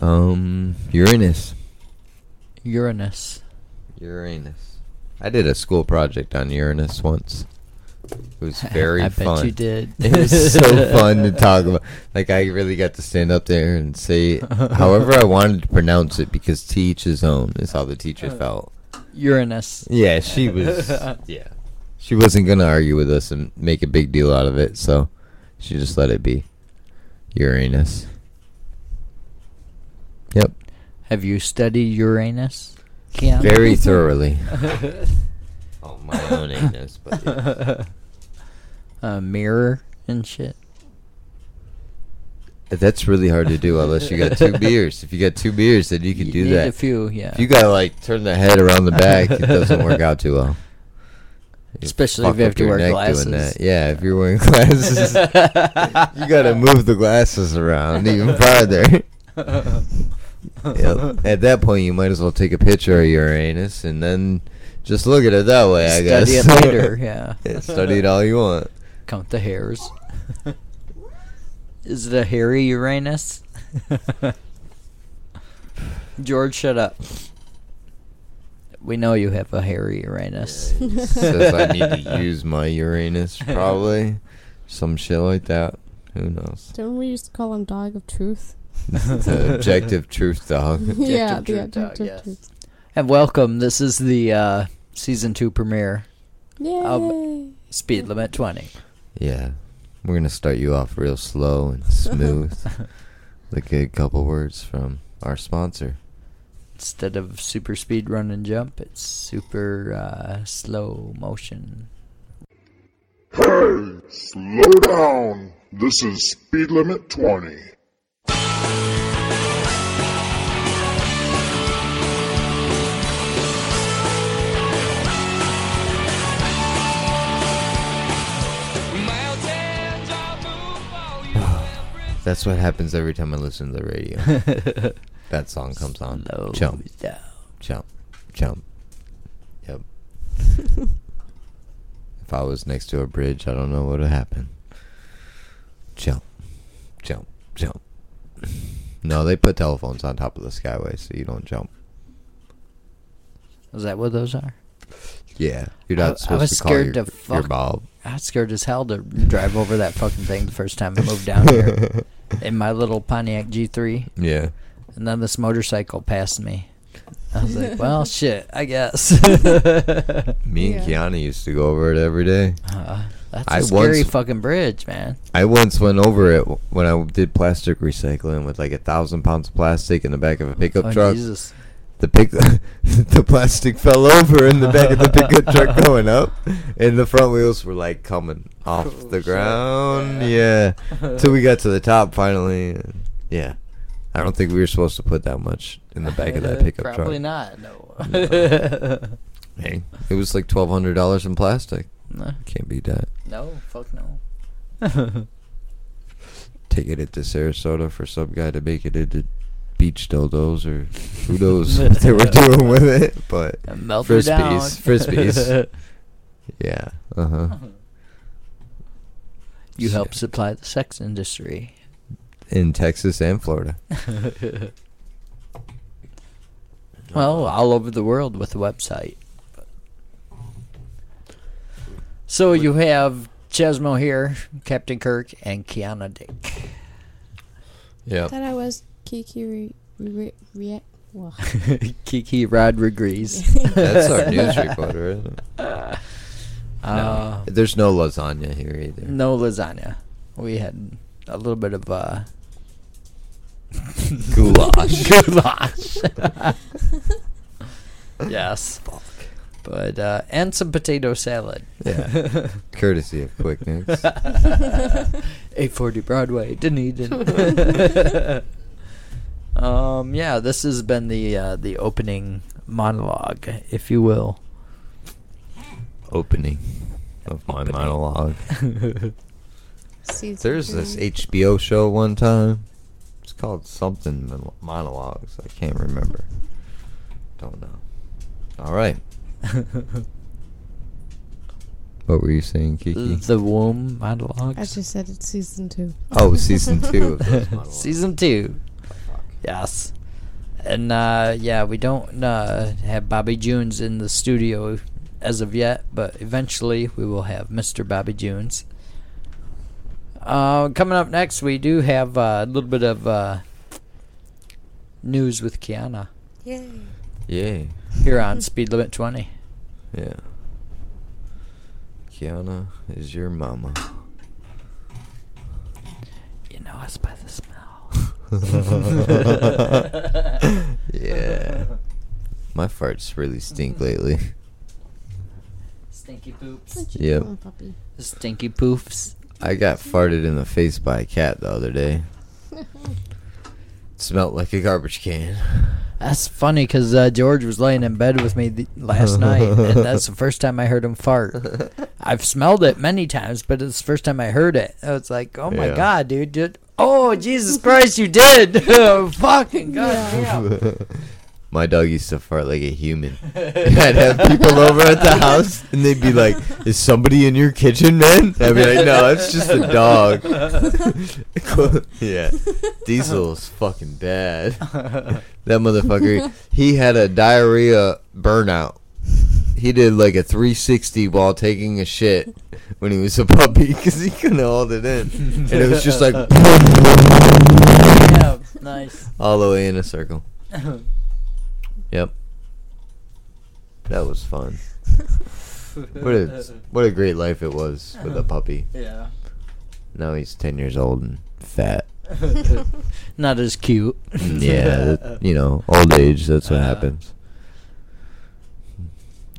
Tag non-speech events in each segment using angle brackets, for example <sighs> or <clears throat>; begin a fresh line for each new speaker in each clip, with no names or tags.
Um, Uranus.
Uranus.
Uranus. I did a school project on Uranus once. It was <laughs> very
I
fun.
bet you did. <laughs>
It was so <laughs> fun to talk about. Like I really got to stand up there and say however I wanted to pronounce it because to each his own is how the teacher felt.
Uranus.
Yeah, she was. yeah, she wasn't gonna argue with us and make a big deal out of it, so she just let it be. Uranus. Yep,
Have you studied Uranus? Keanu?
very <laughs> thoroughly. <laughs> oh, my own anus, but yeah. <laughs>
A mirror and shit.
that's really hard to do unless you got two beers. If you got two beers, then you can
You
do
need
that.
a few, yeah.
If you gotta like turn the head around the back, it doesn't work out too well. You
Especially if you have to wear glasses.
Doing that. Yeah, if you're wearing glasses, you gotta move the glasses around even farther. <laughs> Yep. At that point, you might as well take a picture of your anus and then just look at it that way. I
Study
guess.
it later, <laughs> yeah.
Yeah, study it all you want.
Count the hairs. Is it a hairy Uranus? <laughs> George, shut up. We know you have a hairy Uranus.
Says I need to use my Uranus, probably some shit like that. Who knows?
Don't we used to call him Dog of Truth?
The objective truth dog. <laughs>
yeah,
Objective
the
Truth Dog,
objective
yes.
truth.
And welcome. This is the uh, season two premiere.
Yay!
Speed limit twenty.
Yeah, we're gonna start you off real slow and smooth. <laughs> like a couple words from our sponsor.
Instead of super speed run and jump, it's super uh, slow motion.
Hey, slow down. This is speed limit 20.
That's what happens every time I listen to the radio. <laughs> that song comes on.
Slow
Jump,
down.
jump, jump. Yep. <laughs> if I was next to a bridge, I don't know what would happen. Jump, jump, jump. No, they put telephones on top of the skyway so you don't jump.
Is that what those are?
Yeah, you're
I- I
not supposed
was
to call
scared
your,
to
your
fuck- I was scared as hell to drive over that fucking thing the first time I moved down here <laughs> in my little Pontiac G3,
Yeah.
and then this motorcycle passed me. I was like, <laughs> "Well, shit, I guess." <laughs>
Me and
Yeah.
Kiana used to go over it every day.
Uh, that's a
I
scary
once-
fucking bridge, man.
I once went over it when I did plastic recycling with like a thousand pounds of plastic in the back of a pickup
oh,
truck.
Jesus.
The pick, <laughs> the plastic fell over in the back of the pickup truck <laughs> going up, and the front wheels were like coming off
Oh,
the
shit.
ground. Yeah, till <laughs> we got to the top finally. yeah, I don't think we were supposed to put that much in the back of that pickup truck.
Probably not. No.
Hey, it was like twelve hundred dollars in plastic.
no.
Can't beat that.
No. Fuck no.
take it to Sarasota for some guy to make it into beach dildos or who <laughs> knows <laughs> what they were doing with it. But
And melt her down.
frisbees, frisbees. <laughs> Yeah. Uh huh.
You help supply the sex industry.
In Texas and Florida.
Well, all over the world with the website. So you have Chesmo here, Captain Kirk, and Kiana Dick.
Yep.
Thought I was Kiki Re- Re- Re- well, <laughs>
Kiki Rodriguez. <laughs>
That's our news <laughs> reporter, isn't it?
Uh,
There's no lasagna here either.
no lasagna. We had a little bit of uh,
Goulash.
goulash. yes. Fuck. But uh, and some potato salad.
Yeah. Courtesy of Quick Nicks.
840 Broadway, Dunedin. Um, yeah, this has been the uh, the opening monologue, if you will.
Opening of my
Opening.
monologue. <laughs> There's this. HBO show one time. It's called something Mon- monologues. I can't remember. Don't know. All right. <laughs> What were you saying, Kiki?
the womb monologues.
I just said it's season two.
oh, season two of those. <laughs>
Season two. Yes. And uh, yeah, we don't uh, have Bobby Junes in the studio as of yet, but eventually we will have Mr. Bobby Junes. Uh, coming up next, we do have uh, a little bit of uh, news with Kiana
Yay.
Yay.
here on Speed Limit 20.
Yeah. Kiana is your mama.
You know us by the smell. <laughs>
yeah. My farts really stink mm-hmm. lately.
Stinky poops.
Yep.
puppy?
Stinky poofs.
I got farted in the face by a cat the other day. <laughs> Smelt like a garbage can.
That's funny because uh, George was laying in bed with me th- last <laughs> night, and that's the first time I heard him fart. I've smelled it many times, but it's the first time I heard it. I was like, "Oh my
Yeah.
god, dude! dude. Oh Jesus Christ, you did! oh, <laughs> fucking goddamn!" <laughs>
My dog used to fart like a human. <laughs> I'd have people over at the house, and they'd be like, "Is somebody in your kitchen, man?" I'd be like, "No, it's just a dog." <laughs> yeah, Diesel's fucking bad. <laughs> That motherfucker, he had a diarrhea burnout. He did like a 360 while taking a shit when he was a puppy because he couldn't hold it in, and it was just like
yeah, nice.
all the way in a circle. Yep. That was fun. <laughs> What a what a great life it was with a puppy.
yeah.
Now he's ten years old and fat. <laughs>
Not as cute.
yeah, that, you know, old age. That's what
Uh.
happens.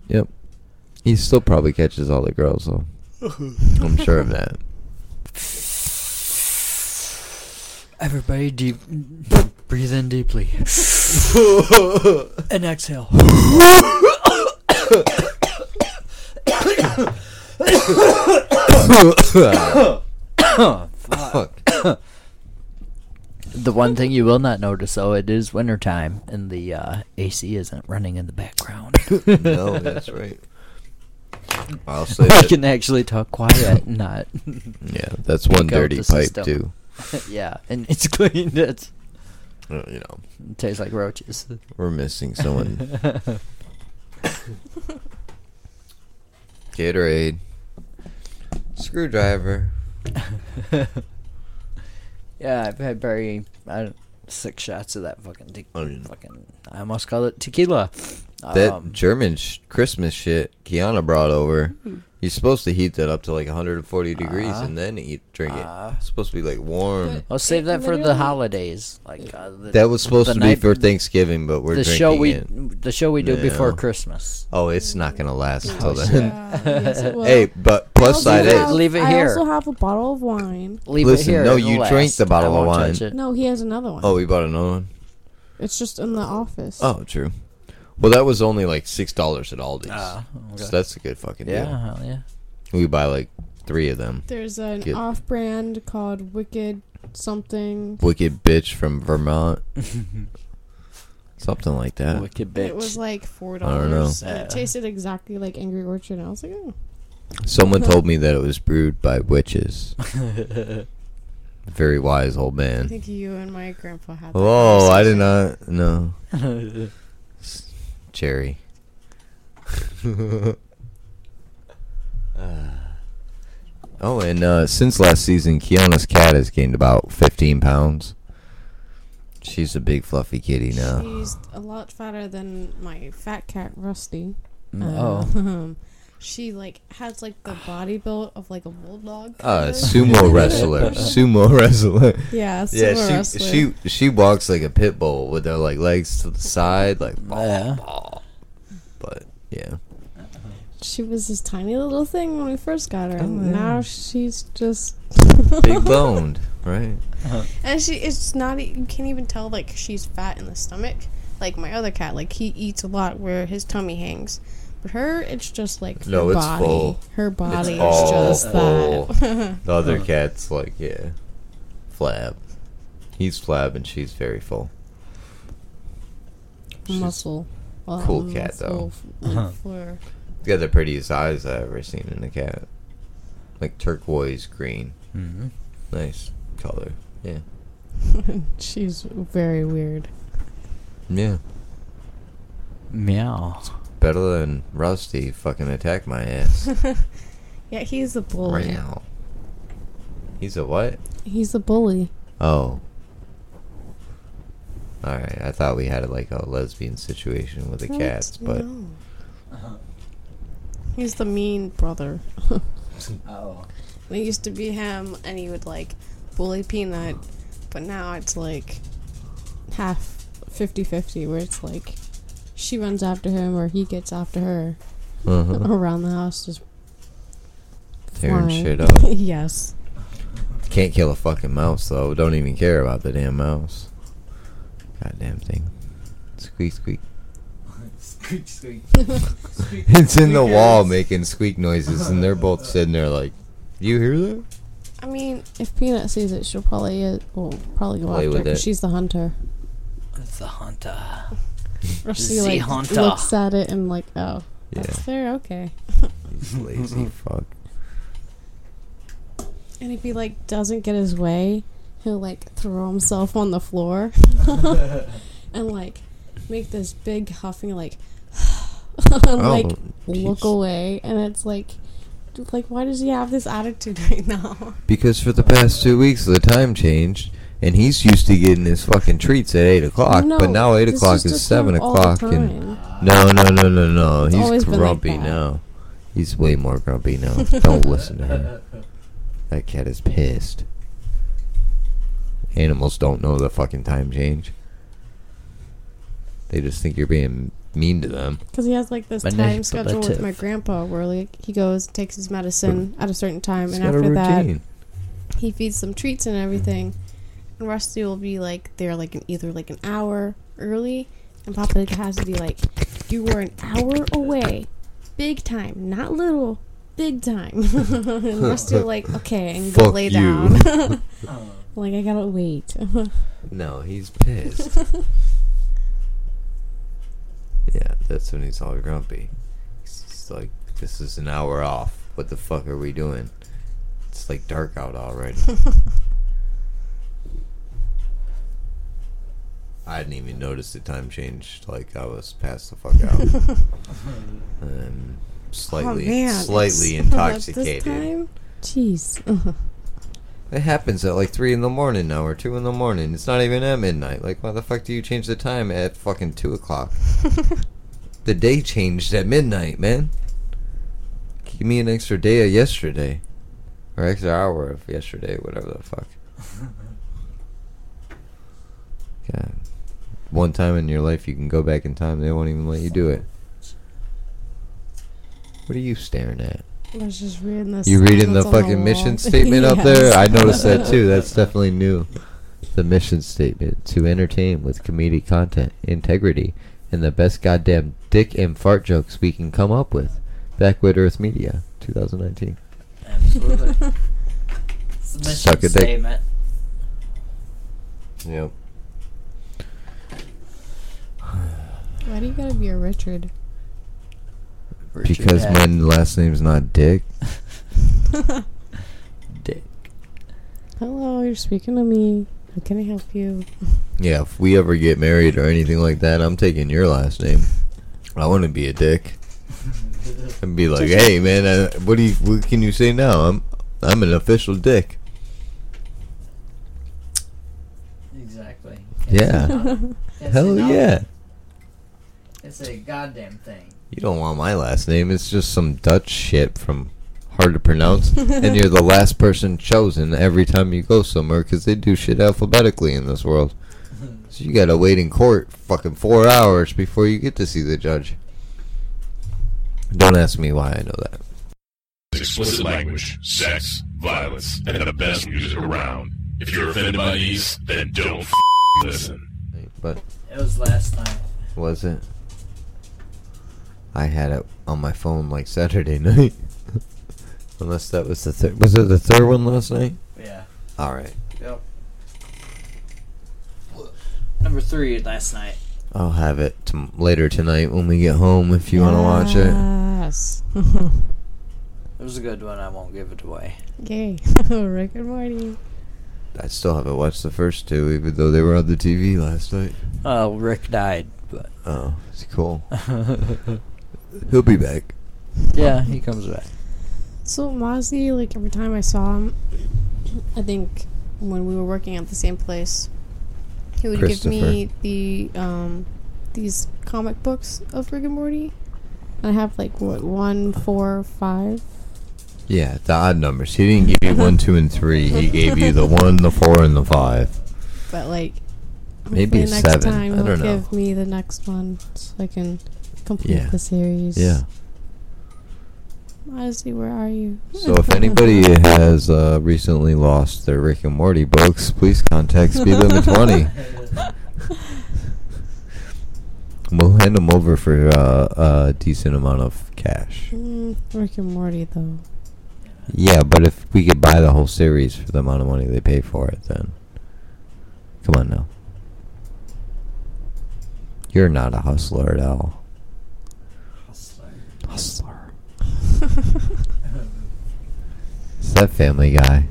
Yep. He still probably catches all the girls though. <laughs> I'm sure of that.
Everybody, deep, breathe in deeply, <laughs> and exhale.
Fuck.
The one thing you will not notice, though, it is wintertime, and the uh, AC isn't running in the background. <laughs>
no, that's right. I'll say
we
that.
can actually talk quiet, and not.
Yeah, that's one
Pick out
dirty
the
pipe
system.
too. <laughs>
yeah, and it's clean. It's,
Uh, You know,
it tastes like roaches.
we're missing someone. Gatorade, screwdriver. <laughs>
yeah, I've had very uh, six shots of that fucking, te-
Oh, yeah.
fucking. I almost called it tequila.
That
Um,
German sh- Christmas shit Kiana brought over. You're supposed to heat that up to like 140 degrees
Uh,
and then eat drink it.
uh,
It's supposed to be like warm.
But-
I'll save that for the holidays. Like uh, the,
That was supposed
the
to be
night-
for Thanksgiving, but we're
the
drinking
show we
it.
the show we do before
No.
Christmas.
Oh, it's not gonna last till then.
Yeah, yes, it <laughs> will.
hey, but
I
plus
also
side
have-
is
Leave it here.
I
here.
also have a bottle of wine.
Leave
Listen,
it here.
no,
it'll
you
last.
drank the bottle
I
of
won't
wine.
touch it.
No, he has another one.
Oh, we bought another one.
It's just in the office.
Oh, true. Well, that was only like six dollars at Aldi's.
Ah, okay.
So that's a good fucking
yeah,
deal.
hell yeah.
We buy like three of them.
There's an
Good.
off-brand called Wicked something.
Wicked bitch from Vermont, <laughs> something like that.
Wicked bitch.
It was like four dollars.
I don't know.
dollars.
Yeah.
It tasted exactly like Angry Orchard. And I was like, oh.
Someone <laughs> told me that it was brewed by witches. <laughs> Very wise old man.
I
man.
think you and my grandpa had. That
Oh, I did
conversation.
not. No, cherry. <laughs> oh, and uh, since last season, Kiana's cat has gained about 15 pounds. She's a big fluffy kitty now.
She's a lot fatter than my fat cat Rusty.
oh.
Um, <laughs> she like has like the body build of like a bulldog.
Uh, sumo <laughs> wrestler. Sumo wrestler.
Yeah, sumo
Yeah, she
wrestler.
she she walks like a pit bull with her like legs to the side, like
Yeah.
But yeah,
She was this tiny little thing when we first got her, and
Oh, yeah.
now she's just <laughs>
big boned, right?
And she it's not e- you can't even tell like she's fat in the stomach. Like my other cat, like he eats a lot where his tummy hangs. But her, it's just like her
No, it's
body.
full.
Her body is
all
just
full.
that.
The other cat's like yeah, flab. He's flab and she's very full. She's
muscle. Well,
cool cat, though.
muscle
Uh-huh.
f- for-
got the prettiest eyes I've ever seen in a cat. Like turquoise green,
Mhm.
nice color. Yeah, <laughs>
She's very weird.
Yeah.
Meow.
Better than Rusty fucking attack my ass. <laughs>
Yeah, he's a bully.
Meow. He's a what?
He's a bully.
Oh. Alright, I thought we had like a lesbian situation with the
What?
cats, but
No. Uh-huh. He's the mean brother. <laughs>
Oh.
It used to be him, and he would like bully Peanut, but now it's like half 50 50, where it's like she runs after him or he gets after her
uh-huh. <laughs>
around the house, just
tearing
flying.
shit <laughs> up.
yes.
Can't kill a fucking mouse though. Don't even care about the damn mouse. Goddamn thing. Squeak squeak.
Squeak, squeak. <laughs>
It's in the wall making squeak noises, and they're both sitting there like, "You hear that?"
I mean, if Peanut sees it, she'll probably uh, will probably go
Play
after
with
it 'cause
it.
she's the hunter.
It's the hunter.
Or she
The
like
hunter.
looks at it and like, oh,
Yeah,
that's there, okay.
he's lazy <laughs> fuck.
And if he like doesn't get his way, he'll like throw himself on the floor <laughs> and like make this big huffing like and, <laughs> like
Oh,
look away and it's like like why does he have this attitude right now?
Because for the past two weeks the time changed, and he's used to getting his fucking treats at eight o'clock,
No,
but now eight o'clock
used
is seven
come all the
o'clock, and no, no, no, no, no,
It's
he's
always been like
grumpy now. He's way more grumpy now. Don't listen to him. That cat is pissed. Animals don't know the fucking time change. They just think you're being mean to them.
Because he has like this time schedule with my grandpa where like he goes takes his medicine at a certain time
He's
and
got a
after that he feeds some treats and everything. And Rusty will be like there like an, either like an hour early, and Papa has to be like, "You were an hour away, big time, not little, big time." <laughs> and Rusty will like, "Okay," and go
Fuck
lay
you.
down. <laughs> <laughs> like I gotta wait.
No, he's pissed. yeah, that's when he's all grumpy. He's like, this is an hour off. What the fuck are we doing? It's like dark out already. I didn't even notice the time changed. Like I was passed the fuck out. <laughs> and slightly,
oh man,
slightly
it's-
intoxicated. <laughs>
This time, jeez. <laughs>
It happens at like three in the morning now, or two in the morning. It's not even at midnight. Like, why the fuck do you change the time at fucking two o'clock? the day changed at midnight, man. Give me an extra day of yesterday, or extra hour of yesterday, whatever the fuck. God, one time in your life you can go back in time, they won't even let you do it. What are you staring at?
I was just reading this.
You reading the
sentence on the
fucking mission
wall. <laughs>
statement up there? I noticed that too. <laughs> That's definitely new. The mission statement to entertain with comedic content, integrity, and the best goddamn dick and fart jokes we can come up with. Backward Earth Media, 2019.
Absolutely. <laughs> Mission
Suck a dick.
statement.
Yep.
Why do you gotta be a Richard?
Richard
Because
Head.
my last name's not Dick. <laughs>
dick.
Hello, you're speaking to me. How can I help you?
Yeah, if we ever get married or anything like that, I'm taking your last name. I want to be a dick <laughs> and be like, "Hey, man, uh, what do you? What can you say now? I'm, I'm an official dick."
Exactly.
Yeah. <laughs> Hell yeah.
Outfit. It's a goddamn thing.
You don't want my last name. It's just some Dutch shit from hard to pronounce. <laughs> and you're the last person chosen every time you go somewhere because they do shit alphabetically in this world. <laughs> So you gotta wait in court fucking four hours before you get to see the judge. Don't ask me why I know that.
explicit language, sex, violence, and the best music around. If you're offended by these, then don't f- listen.
But
It was last night.
was it? I had it on my phone like Saturday <laughs> night. Unless that was the third. Was it the third one last night?
Yeah.
All right.
Yep. Number three last night.
I'll have it t- later tonight when we get home if you want to watch it.
Yes.
It was a good one. I won't give it away.
Yay. Rick and Morty.
I still haven't watched the first two, even though they were on the TV last night.
Oh, Rick died, but
Oh, it's cool. <laughs> He'll be back.
yeah, he comes back.
So Mozzie, like every time I saw him, I think when we were working at the same place, he would give me the um these comic books of Rick and Morty. I have like what one, four, five.
Yeah, the odd numbers. He didn't give you one, two, and three. He gave you the one, the four, and the five.
But like
Maybe
hopefully
a
next
seven.
time
I
he'll
know.
give me the next one so I can complete
Yeah.
the series.
Yeah.
Mozzie, where are you?
So if anybody has uh, recently lost their Rick and Morty books, please contact Speed Limit <laughs> 20. We'll hand them over for uh, a decent amount of cash.
Mm, Rick and Morty though.
Yeah, but if we could buy the whole series for the amount of money they pay for it, then come on now. You're not a hustler at all. Hustler. <laughs> Is that Family Guy?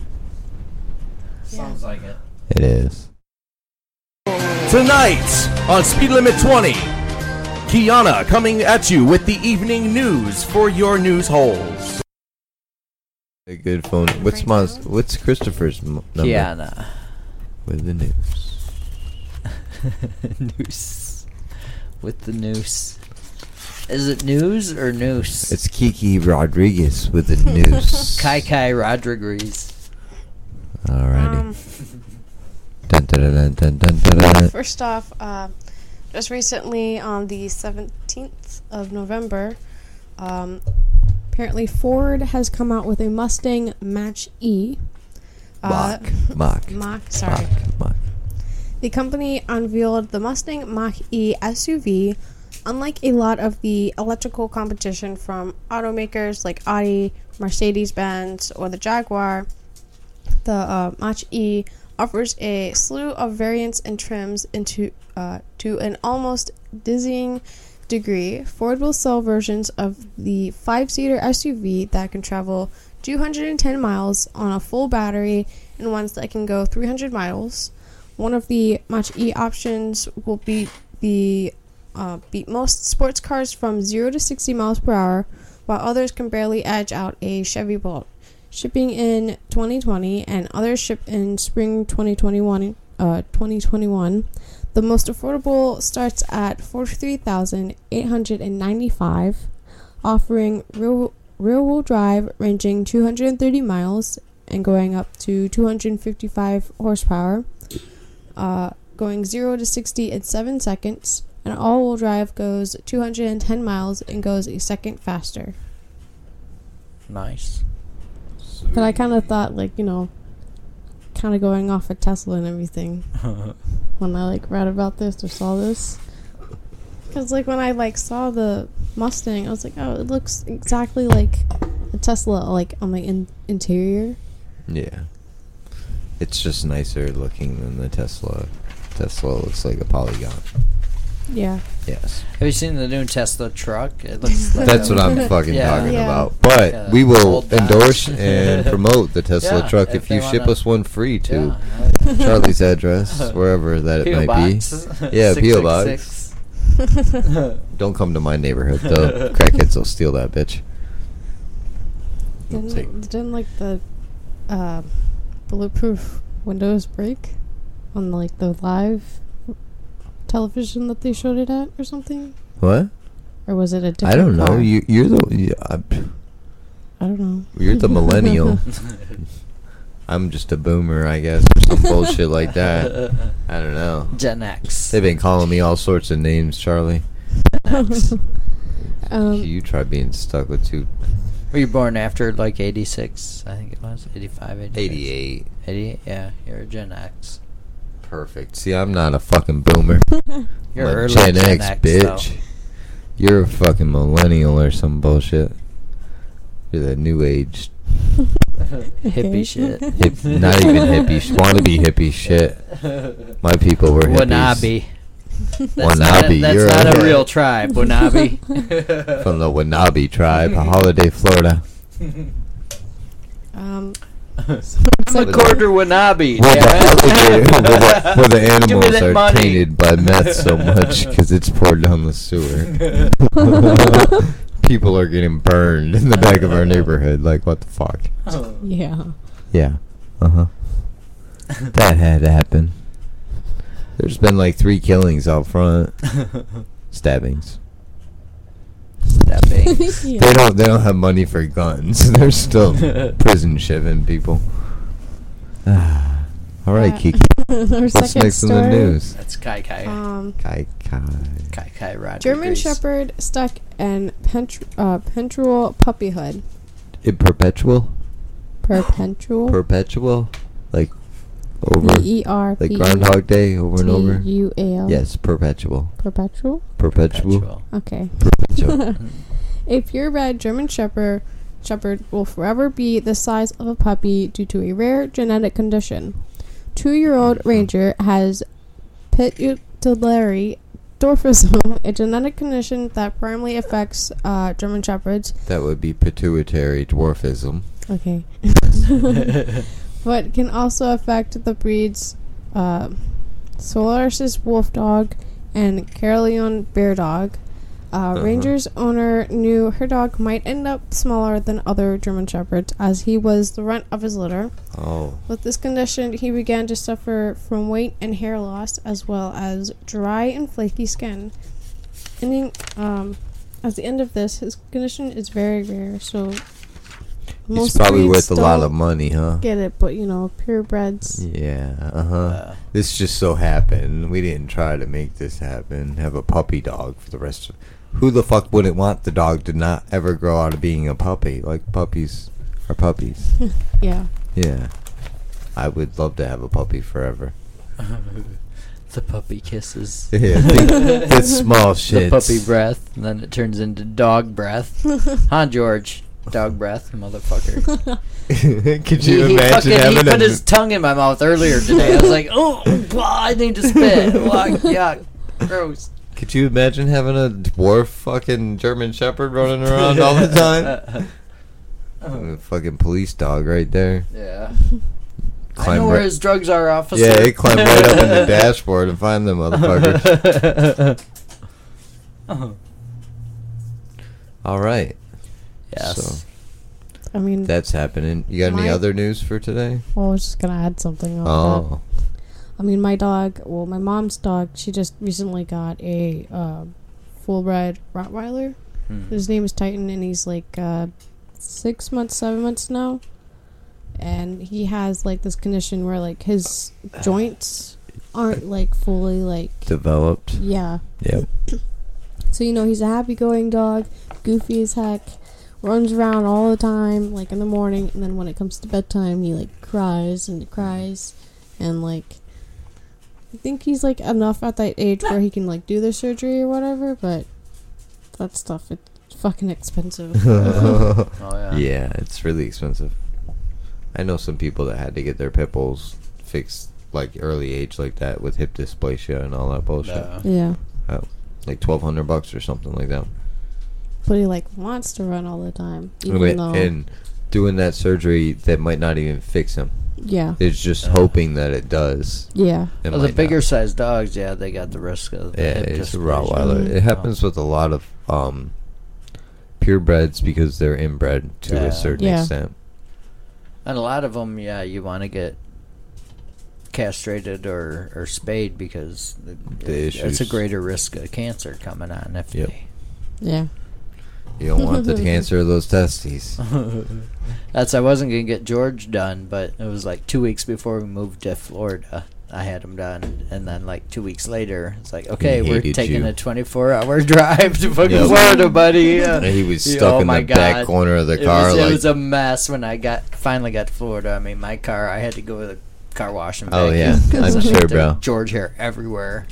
Sounds like it.
It is.
Tonight on Speed Limit 20, Kiana coming at you with the evening news for your news holes.
A good phone. What's Maz? What's Christopher's m- number?
Kiana.
With the news. <laughs>
noose. With the noose. Is it news or noose?
It's Kiki Rodriguez with the <laughs> noose.
Kai Kai Rodriguez.
Alrighty.
Um,
Dun, dun, dun.
First off, uh, just recently on the 17th of November, um, apparently Ford has come out with a Mustang Match E. Uh, <laughs>
Mach. Mach.
Mach, sorry.
Mach. Mach.
The company unveiled the Mustang Mach E SUV. Unlike a lot of the electrical competition from automakers like Audi, Mercedes Benz, or the Jaguar, the uh, Mach E offers a slew of variants and trims into uh, to an almost dizzying degree. Ford will sell versions of the five-seater SUV that can travel 210 miles on a full battery and ones that can go 300 miles. One of the Mach E options will be the uh, beat most sports cars from 0 to 60 miles per hour, while others can barely edge out a Chevy Bolt. Shipping in 2020 and others ship in spring 2021. Uh, 2021. The most affordable starts at 43,895, offering real rear wheel drive ranging 230 miles and going up to 255 horsepower, uh, going 0 to 60 in 7 seconds, and all wheel drive goes 210 miles and goes a second faster.
Nice.
But I kind of thought, like, you know, kind of going off of Tesla and everything <laughs> when I, like, read about this or saw this. Because, like, when I, like, saw the Mustang, I was like, oh, it looks exactly like a Tesla, like, on the in- interior.
Yeah. It's just nicer looking than the Tesla. Tesla looks like a polygon.
Yeah.
Yes.
Have you seen the new Tesla truck? It looks <laughs> like
That's what I'm <laughs> fucking
Yeah.
talking
Yeah.
about. But
Yeah.
we will
Old Dodge.
endorse <laughs> and promote the Tesla
Yeah,
truck
if
if,
they
you ship
wanna-
us one free to
Yeah.
Charlie's address, wherever that it might
box.
be. Yeah, P.O. box. Don't come to my neighborhood though. Crackheads will steal that bitch.
Didn't,
Take-
didn't like, the uh, bulletproof windows break on, like, the live television that they showed it at or something?
What?
Or was it a different
I don't know.
car?
You you're the you, I,
I don't know.
you're the millennial. <laughs> <laughs> I'm just a boomer, I guess, or some bullshit like that. <laughs> I don't know.
Gen X.
They've been calling me all sorts of names, Charlie.
um,
you try being stuck with two.
Were you born after like 86? I think it was 85, 86.
88.
88? Yeah, you're a Gen X.
Perfect. See, I'm not a fucking boomer. <laughs>
You're
I'm a
early
Gen,
Gen
X,
X,
bitch. You're a fucking millennial or some bullshit. You're the new age <laughs>
Hippie shit.
hip, not even hippie, <laughs> sh- wanna be hippie shit. My people were hippies.
Wanabe. That's not a, that's
you're
not a
a-
real tribe. Wanabe.
From the Wanabe tribe, Holiday, Florida.
Um,
I'm a quarter Wanabe.
Where the,
damn it.
alligator- <laughs> the, where the animals are
money.
tainted by meth so <laughs> much because it's poured down the sewer. <laughs> People are getting burned in the back of our neighborhood. Like, what the fuck?
Yeah.
Yeah. Uh huh. that had to happen. There's been like three killings out front. Stabbings.
Stabbing. <laughs>
yeah.
They don't. They don't have money for guns. <laughs> They're still <laughs> prison shipping people. <sighs> All right,
Uh,
Kiki.
Our
What's
second
next in
story.
the news?
That's Kai Kai.
Um,
Kai Kai.
Kai Kai Rodriguez.
German Shepherd stuck in pent- uh, perpetual puppyhood.
It perpetual.
Perpetual.
Perpetual. Like over.
E R
Like Groundhog Day over and over.
U A L.
Yes, perpetual.
Perpetual.
Perpetual.
Perpetual.
Okay.
Perpetual.
A purebred German Shepherd Shepherd will forever be the size of a puppy due to a rare genetic condition. Two-year-old Ranger has pituitary dwarfism, a genetic condition that primarily affects uh, German Shepherds.
that would be pituitary dwarfism.
Okay. But can also affect the breeds uh, Solaris Wolf Dog and Karelian Bear Dog. Uh,
Uh-huh.
Ranger's owner knew her dog might end up smaller than other German Shepherds as he was the runt of his litter.
Oh.
With this condition, he began to suffer from weight and hair loss as well as dry and flaky skin. Ending, um, at the end of this, his condition is very rare, so
It's probably worth a lot of money, huh?
Get it, but you know, purebreds.
Yeah, uh huh.
Uh,
This just so happened. We didn't try to make this happen. Have a puppy dog for the rest of. Who the fuck wouldn't want the dog to not ever grow out of being a puppy? Like puppies are puppies. <laughs>
Yeah.
yeah. I would love to have a puppy forever. <laughs>
the puppy kisses. <laughs>
Yeah, think- that's small
The
shit.
puppy breath, and then it turns into dog breath. huh, George? Dog breath, motherfucker. <laughs> <laughs>
Could you
he
imagine
fucking he put
a
his tongue in my mouth earlier today. I was like, oh, I need to spit. Like, yuck, gross.
Could you imagine having a dwarf fucking German Shepherd running around all the <laughs> time? Uh-huh. A fucking police dog right there.
yeah. I
Climb
know where
right-
his drugs are, officer.
Yeah, he climbed right up in the dashboard and find them motherfuckers. Uh-huh. All right.
Yes.
So
I mean,
that's happening. You got any
My-
other news for today?
well, I was just gonna add something on that.
Oh,
I mean, my dog, well, my mom's dog, she just recently got a uh, full bred Rottweiler.
Hmm.
His name is Titan, and he's like uh, six months, seven months now. And he has like this condition where like his <sighs> joints aren't like fully like
developed.
yeah.
Yep.
So you know he's a happy-going dog, goofy as heck, runs around all the time, like in the morning, and then when it comes to bedtime, he like cries and cries, and like I think he's like enough at that age where he can like do the surgery or whatever, but that stuff it's fucking expensive. <laughs>
Oh, yeah.
yeah, it's really expensive. I know some people that had to get their pit bulls fixed like early age like that with hip dysplasia and all that bullshit.
Uh,
yeah,
Like twelve hundred bucks or something like that.
But he like wants to run all the time, even
Wait,
though
and doing that surgery that might not even fix him.
yeah,
It's just
Uh.
hoping that it does.
yeah,
It
well, the bigger
not.
sized dogs, yeah, they got the risk of the
Yeah,
hip
it's a
dysplasia.
Rottweiler.
Mhm.
It happens with a lot of um, purebreds because they're inbred to
Yeah.
a certain
Yeah.
extent.
And a lot of them, yeah, you want to get castrated or, or spayed because
The
it- it's a greater risk of cancer coming on if
Yep.
they.
yeah.
You don't want the <laughs> cancer of those testes. <laughs>
That's I wasn't gonna get George done, but it was like two weeks before we moved to Florida. I had him done, and then like two weeks later, it's like, okay, we're taking
you.
a 24-hour <laughs> drive to fucking
Yep.
Florida, buddy.
He was
oh
stuck
oh
in
my
the back corner of the
It
car.
was,
like,
it was a mess when I got finally got to Florida. I mean, my car, I had to go to the car wash and
Oh, yeah. I'm sure, bro.
George hair everywhere.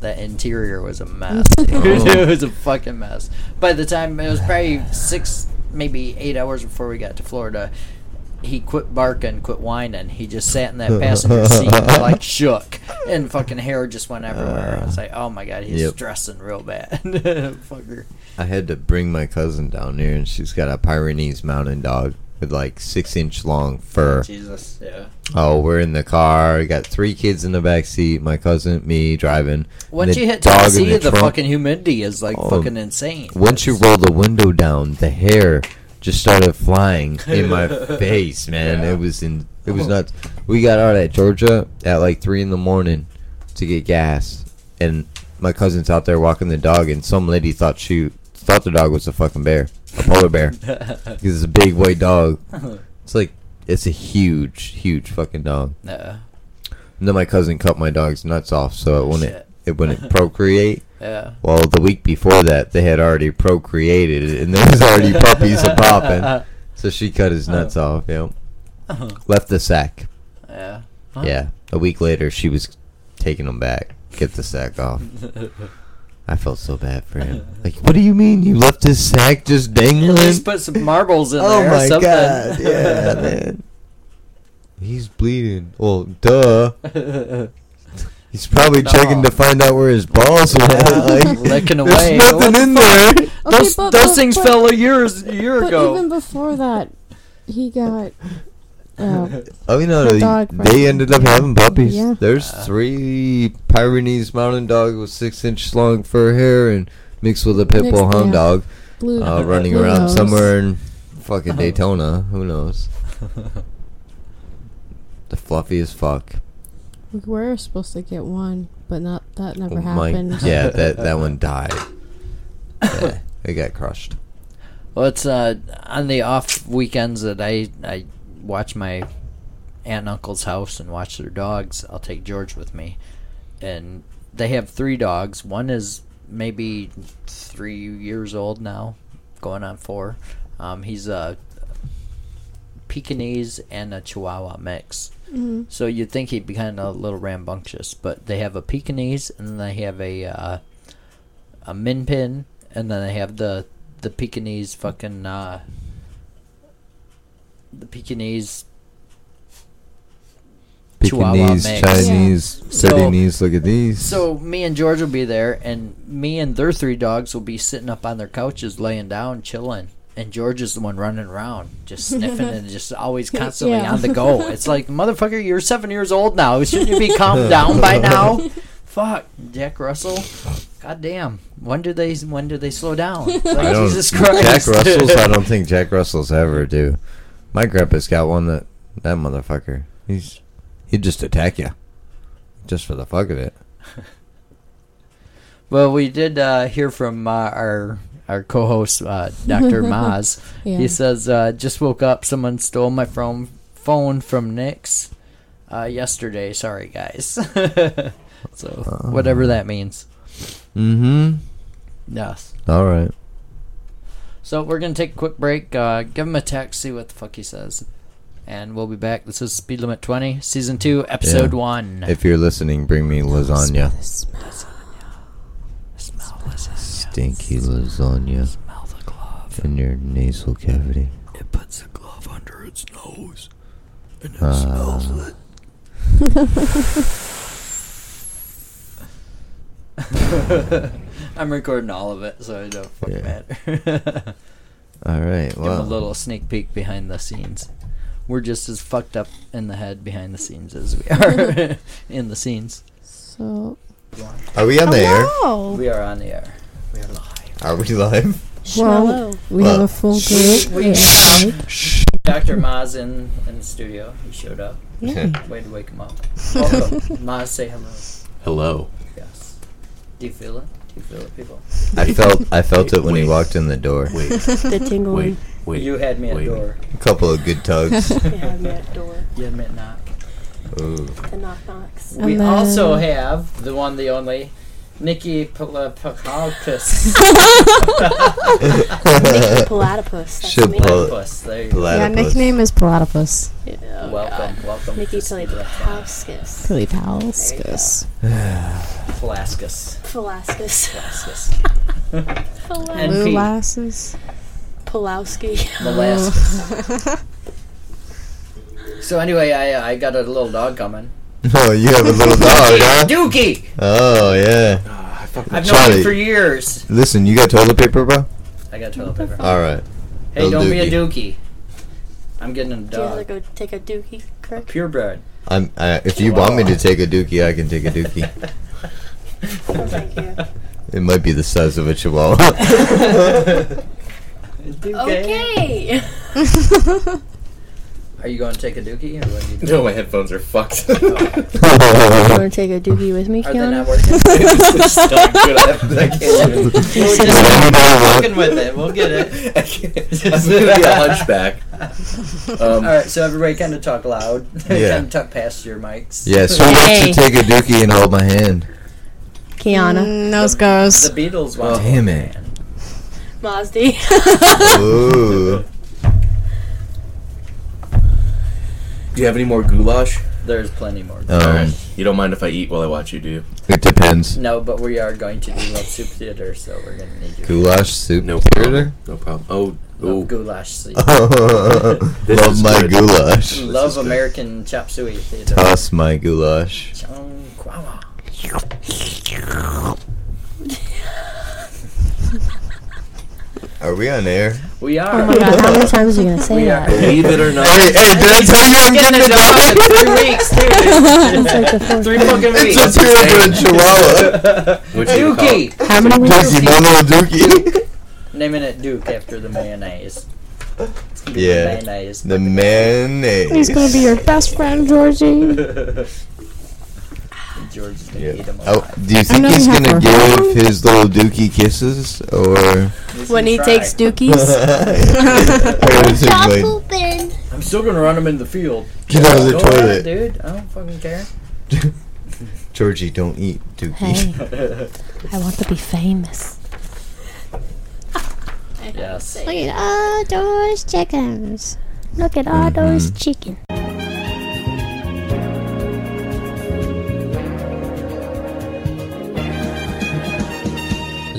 The interior was a mess. <laughs>
Oh. <laughs>
it was a fucking mess. By the time it was probably six, maybe eight hours before we got to Florida, he quit barking, quit whining. He just sat in that <laughs> passenger seat like shook, and fucking hair just went everywhere. Uh. I was like, oh my god, he's
Yep.
stressing real bad, fucker.
I had to bring my cousin down here, and she's got a Pyrenees Mountain Dog. With like six inch long fur.
Oh, Jesus, yeah.
Oh, we're in the car. Got three kids in the back seat. My cousin, me driving.
Once you hit Tennessee,
the
the,
trunk.
fucking humidity is like
Oh,
fucking insane.
Once you roll the window down, the hair just started flying in my <laughs> face, man.
Yeah.
It was in. It was oh. nuts. We got out at Georgia at like three in the morning to get gas, and my cousin's out there walking the dog, and some lady thought she thought the dog was a fucking bear, polar bear, because it's a big white dog. <laughs> It's like it's a huge, huge fucking dog.
Yeah,
And then my cousin cut my dog's nuts off, so it wouldn't
Shit.
it wouldn't <laughs> procreate.
yeah.
Well, the week before that, they had already procreated, and there was already <laughs> puppies a popping. So she cut his nuts oh. off. Yep. Left the sack.
Yeah.
Yeah. A week later, she was taking them back. Get the sack off. I felt so bad for him. <laughs> Like, what do you mean you left his sack just
At
dangling?
least put some marbles in <laughs>
oh
there.
my
something.
god! Yeah, <laughs> man. He's bleeding. Well, duh. He's probably
No.
checking to find out where his balls went. like,
Licking
there's
away.
nothing
the
in there.
Okay,
those
but-
those
but-
things
but-
fell a years a year
But
ago.
even before that, he got. Uh,
Oh, you know,
The
they,
dog
they
fight.
ended up having puppies.
Yeah.
There's three Pyrenees mountain dog with six inch long fur hair and mixed with a pit bull hound
yeah.
dog
blue.
uh, running
blue
around
nose.
somewhere in fucking <laughs> Daytona. Who knows? <laughs> The fluffy as fuck.
We were supposed to get one, but not that never
Oh my-
happened. <laughs>
yeah, that that one died. Yeah, it got crushed.
Well, it's uh, on the off weekends that I I watch my aunt and uncle's house and watch their dogs. I'll take George with me, and they have three dogs. One is maybe three years old now, going on four. Um, he's a Pekingese and a Chihuahua mix.
Mm-hmm.
So you'd think he'd be kind of a little rambunctious, but they have a Pekingese and then they have a uh, a Min Pin, and then they have the the Pekingese fucking uh, the Pekingese Chihuahua
Pekingese,
mix.
Chinese,
So-
Sudanese. Look at these.
So me and George will be there, and me and their three dogs will be sitting up on their couches, laying down, chilling. And George is the one running around, just sniffing and just always <laughs> constantly
Yeah.
on the go. It's like, motherfucker, you're seven years old now. Shouldn't you be calmed <laughs> down by now? Fuck, Jack Russell. God damn. When do they when do they slow down? It's like,
I don't.
Jesus Christ.
Jack Russell's. I <laughs> don't think Jack Russell's ever do. My grandpa's got one that that motherfucker. He's he'd just attack you, just for the fuck of it. <laughs>
Well, we did uh, hear from uh, our our co-host uh, Dr. <laughs> Maz.
Yeah.
He says, uh, "Just woke up. Someone stole my phone phone from Nick's uh, yesterday. Sorry, guys." <laughs> so whatever that means.
Mm-hmm.
Yes.
All right.
So we're gonna take a quick break. Uh, give him a text, see what the fuck he says, and we'll be back. This is Speed Limit Twenty, Season Two, Episode
Yeah.
One.
If you're listening, bring me lasagna.
Smell lasagna.
Stinky lasagna
Smell the glove.
in your nasal cavity.
It puts the glove under its nose, and it
Ah.
smells it. <laughs> <laughs> <laughs> I'm recording all of it, so it don't fucking
Yeah.
matter. <laughs>
All right.
Give 'em
Well,
a little sneak peek behind the scenes. We're just as fucked up in the head behind the scenes as we are <laughs> in the scenes.
So.
are we on the air?
Hello.
We are on the air. We are live.
Are we live?
Well, we
Well,
have a full group.
We have Dr. Maz in, in the studio. He showed up.
Yeah.
Way to wake him up. Welcome. <laughs> Maz, say hello.
Hello.
Yes. Do you feel it? Do you feel it, people?
I <laughs> felt I felt it when he walked in the door.
Wait, <laughs>
The
wait,
tingling.
wait.
you had me at
wait.
door.
A couple of good tugs. <laughs>
Yeah, that door.
You had me at knock.
Ooh.
The knock knocks.
And
we
then-
also have the one, the only, Nikky uh, <laughs> <laughs> Palapakalkus.
Platypus. That's
Should
me.
pull-
Platypus. There you go.
Yeah,
Platypus.
nickname is Platypus.
Yeah, oh
Welcome,
God.
welcome.
Nikky
to Speed Limit
Palapauskus.
Pretty Palskus.
Palaskis.
Palaskus.
Palaskis.
Blue
Pete.
glasses.
Pulowski.
Molasses. <laughs> so anyway, I uh, I got a little dog coming. <laughs>
Oh, you have a little dog, huh?
Dookie.
Oh yeah.
Ah, I've known
Charlie.
him for years.
Listen, you got toilet paper, bro?
I got toilet paper.
All right.
Hey,
Little
don't be a
Dookie.
dookie. I'm getting a dog.
Do you have to go take a dookie, Kirk?
Purebred.
I'm. I, if you want me to take a dookie, I can take a dookie.
Oh, <laughs> thank you.
It might be the size of a chihuahua. <laughs>
Okay.
Are you going to take a dookie or what are you <laughs> doing?
No, my headphones are fucked. <laughs>
you want to take a dookie with me,
Are they not
Kiana?
working? <laughs>
It's not good. I, have, I can't even.
We're just fucking with it. We'll get it.
I can't. I'm gonna be a hunchback. Um,
All right, so everybody kind of talk loud.
Yeah.
kind of talk past your mics.
yes, who wants
Hey.
to take a dookie and hold my hand?
Kiana.
Mm, nose goes.
The Beatles want.
Damn it.
Mazdi.
Ooh.
Do you have any more goulash?
There's plenty more.
Um,
You don't mind if I eat while I watch you, do you?
it depends.
No, but we are going to do Love Soup Theater, so we're going to need you.
Goulash soup
No
theater.
problem. No problem. Oh,
Love
oh.
goulash soup. <laughs>
This
Love
is
my
good.
goulash.
Love American chop suey theater.
Toss my goulash.
Chong Kwawa. <laughs>
Are we on air?
We are.
Oh my god, how many times are you gonna say
We are.
that?
Believe it or not.
Hey, hey, did I tell you I'm
Getting
getting
a
a
dog
dog?
in three weeks. <laughs>
It's like the
Three
time.
fucking
It's
weeks.
a purebred chihuahua.
What you gonna call it?
Dookie.
How many weeks?
Dookie, my little dookie.
Naming it Duke after the mayonnaise. It's
Yeah.
The mayonnaise.
The mayonnaise.
He's gonna be your best friend, Georgie. <laughs>
George is gonna
Yeah.
eat him
Oh, do you think he's gonna
her.
give his little dookie kisses, or?
When he
try.
takes <laughs> dookies.
I was just like,
I'm still gonna run him in the field.
Get out of the
Go ahead,
toilet.
dude. I don't fucking care. <laughs>
Georgie, don't eat dookie.
Hey, <laughs> I want to be famous.
Yes.
Look at all those chickens. Look at all those mm-hmm. chickens.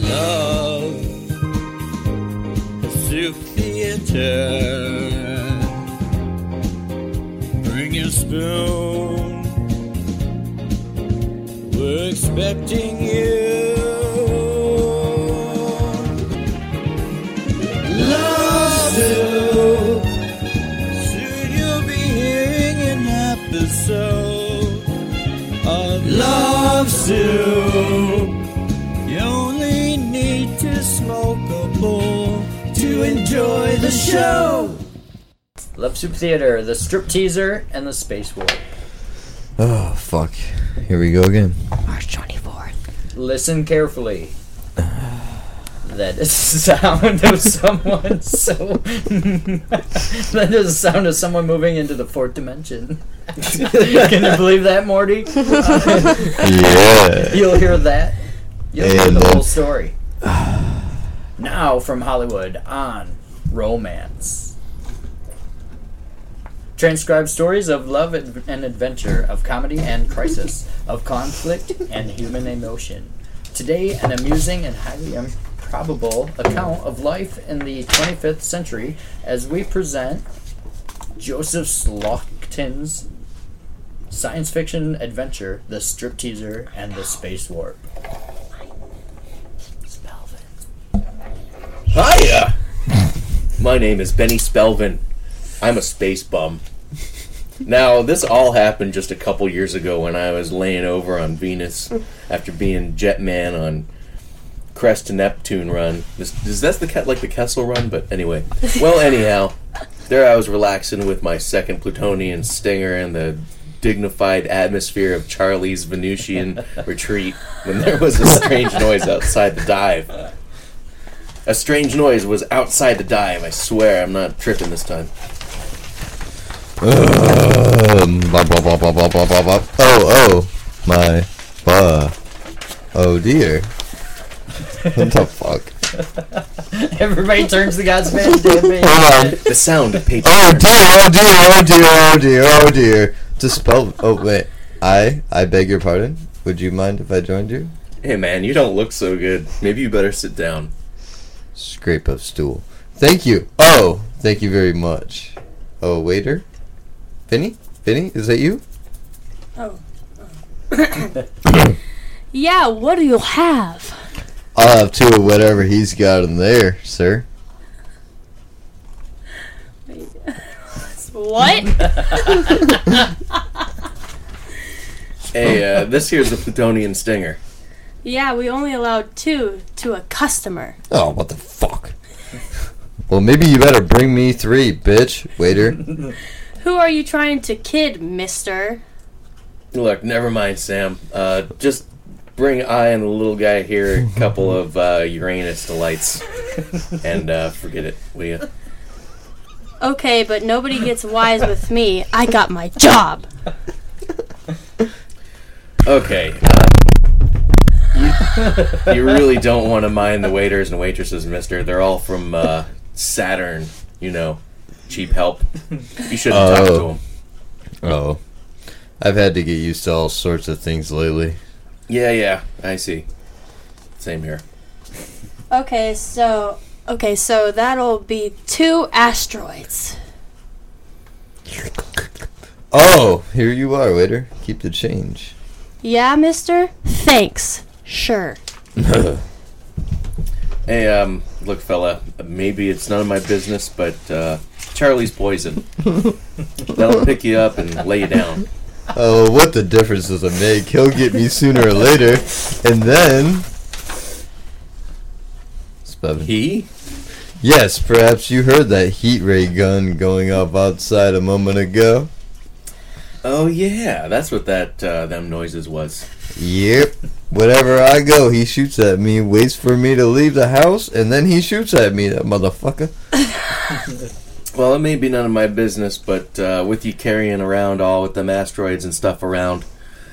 Love Soup Theater. Bring your spoon. We're expecting you. Love. Soon you'll be hearing an episode of Love Soup. Enjoy the show.
Love Soup Theater, the strip teaser, and the space war.
Oh fuck! Here we go again.
March 24th.
Listen carefully. That is the sound of someone <laughs> so. <laughs> that is the sound of someone moving into the fourth dimension. <laughs> Can you believe that, Morty?
Yeah.
You'll hear that. You'll hear
And
the
then-
whole story. <sighs> now from Hollywood on Romance. Transcribed stories of love and adventure, of comedy and crisis, of conflict and human emotion. Today, an amusing and highly improbable account of life in the 25th century as we present Joseph Slaughton's science fiction adventure, The Stripteaser and the Space Warp.
Hiya! My name is Benny Spelvin. I'm a space bum. Now, this all happened just a couple years ago when I was laying over on Venus after being Jetman on Crest to Neptune run. Is, is that the Ke- like the Kessel run? But anyway, well, anyhow, there I was relaxing with my second Plutonian stinger in the dignified atmosphere of Charlie's Venusian retreat when there was a strange noise outside the dive. A strange noise was outside the dive. I swear, I'm not tripping this time.
Um, bop, bop, bop, bop, bop, bop, bop, bop. Oh, oh, my, uh, oh dear. What the fuck? <laughs>
Everybody turns to God's man. damn it.
Hold on.
The sound of paper.
Oh dear, oh dear, oh dear, oh dear, oh dear. To spell. Oh wait, I I beg your pardon. Would you mind if I joined you?
Hey man, you don't look so good. Maybe you better sit down.
Scrape of stool. Thank you. Oh, thank you very much. Oh waiter, Vinny, Vinny, is that you?
Oh <coughs> Yeah, what do you have?
I'll have two of whatever he's got in there, sir. <laughs>
What? <laughs>
Hey, uh, this here's a Plutonian Stinger.
Yeah, we only allowed two to a customer.
Oh, what the fuck? Well, maybe you better bring me three, bitch. Waiter. <laughs>
Who are you trying to kid, mister?
Look, never mind, Sam. Uh, just bring I and the little guy here a couple of uh, Uranus delights, <laughs> and uh, forget it, will you?
Okay, but nobody gets wise with me. I got my job. <laughs>
Okay. Uh, you, <laughs> you really don't want to mind the waiters and waitresses, Mister. They're all from uh, Saturn. You know, cheap help. You shouldn't talk to
Oh.
them.
Oh. I've had to get used to all sorts of things lately.
Yeah, yeah, I see. Same here.
Okay, so okay, so that'll be two asteroids.
Oh, here you are, waiter. Keep the change.
Yeah, mister? Thanks. Sure. <laughs>
Hey, um, look, fella. Maybe it's none of my business, but uh, Charlie's poison. <laughs> That'll pick you up and lay you down.
Oh, what the difference does it make? He'll get me sooner or later. And then. Spelvin.
He?
Yes, perhaps you heard that heat ray gun going off outside a moment ago.
Oh yeah, that's what that uh, them noises was.
Yep. Wherever I go, he shoots at me, waits for me to leave the house, and then he shoots at me, that motherfucker. <laughs>
Well, it may be none of my business, but uh, with you carrying around all with them asteroids and stuff around,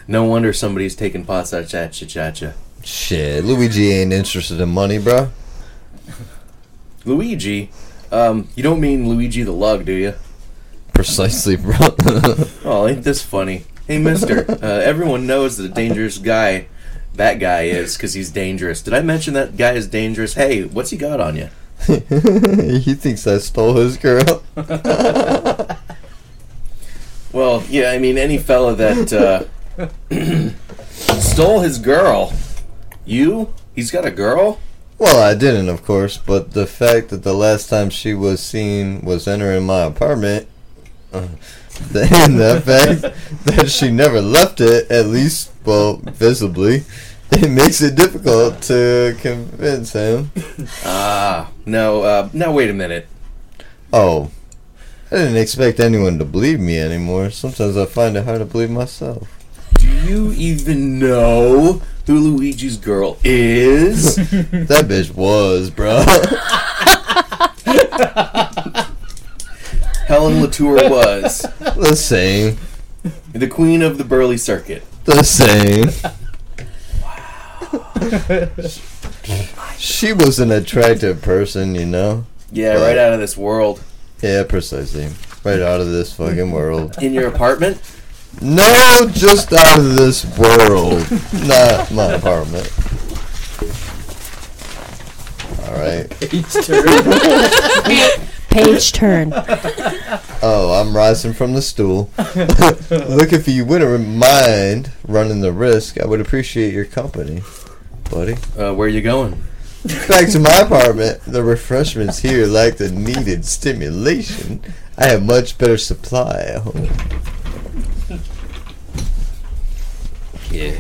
no wonder somebody's taking pots at you, at you.
Shit, Luigi ain't interested in money, bro.
Luigi, um, you don't mean Luigi the Lug, do you?
Precisely, bro. <laughs>
Oh, ain't this funny? Hey, Mister, uh, everyone knows that a dangerous guy that guy is because he's dangerous. Did I mention that guy is dangerous? Hey, what's he got on you? <laughs>
he thinks I stole his girl. <laughs>
Well, yeah, I mean, any fella that uh, <clears throat> stole his girl. You? He's got a girl?
Well, I didn't, of course, but the fact that the last time she was seen was entering my apartment, uh, <laughs> and the fact that she never left it, at least, well, visibly, it makes it difficult to convince him. <laughs>
Ah, no, uh, now wait a minute.
Oh, I didn't expect anyone to believe me anymore. Sometimes I find it hard to believe myself.
Do you even know who Luigi's girl is? <laughs>
That bitch was, bro.
Helen Latour was
the same.
the queen of the Burley Circuit.
The same. Wow. she was an attractive person, you know?
Yeah,
But-
right out of this world.
Yeah, precisely. Right out of this fucking world.
In your apartment?
No, just out of this world. Not my apartment. Alright. <laughs> <laughs>
Page turn. <laughs>
Oh, I'm rising from the stool. <laughs> Look, if you wouldn't mind running the risk, I would appreciate your company, buddy.
Uh, where you going?
Back to my apartment. The refreshments here lack the needed stimulation. I have much better supply at home.
Yeah.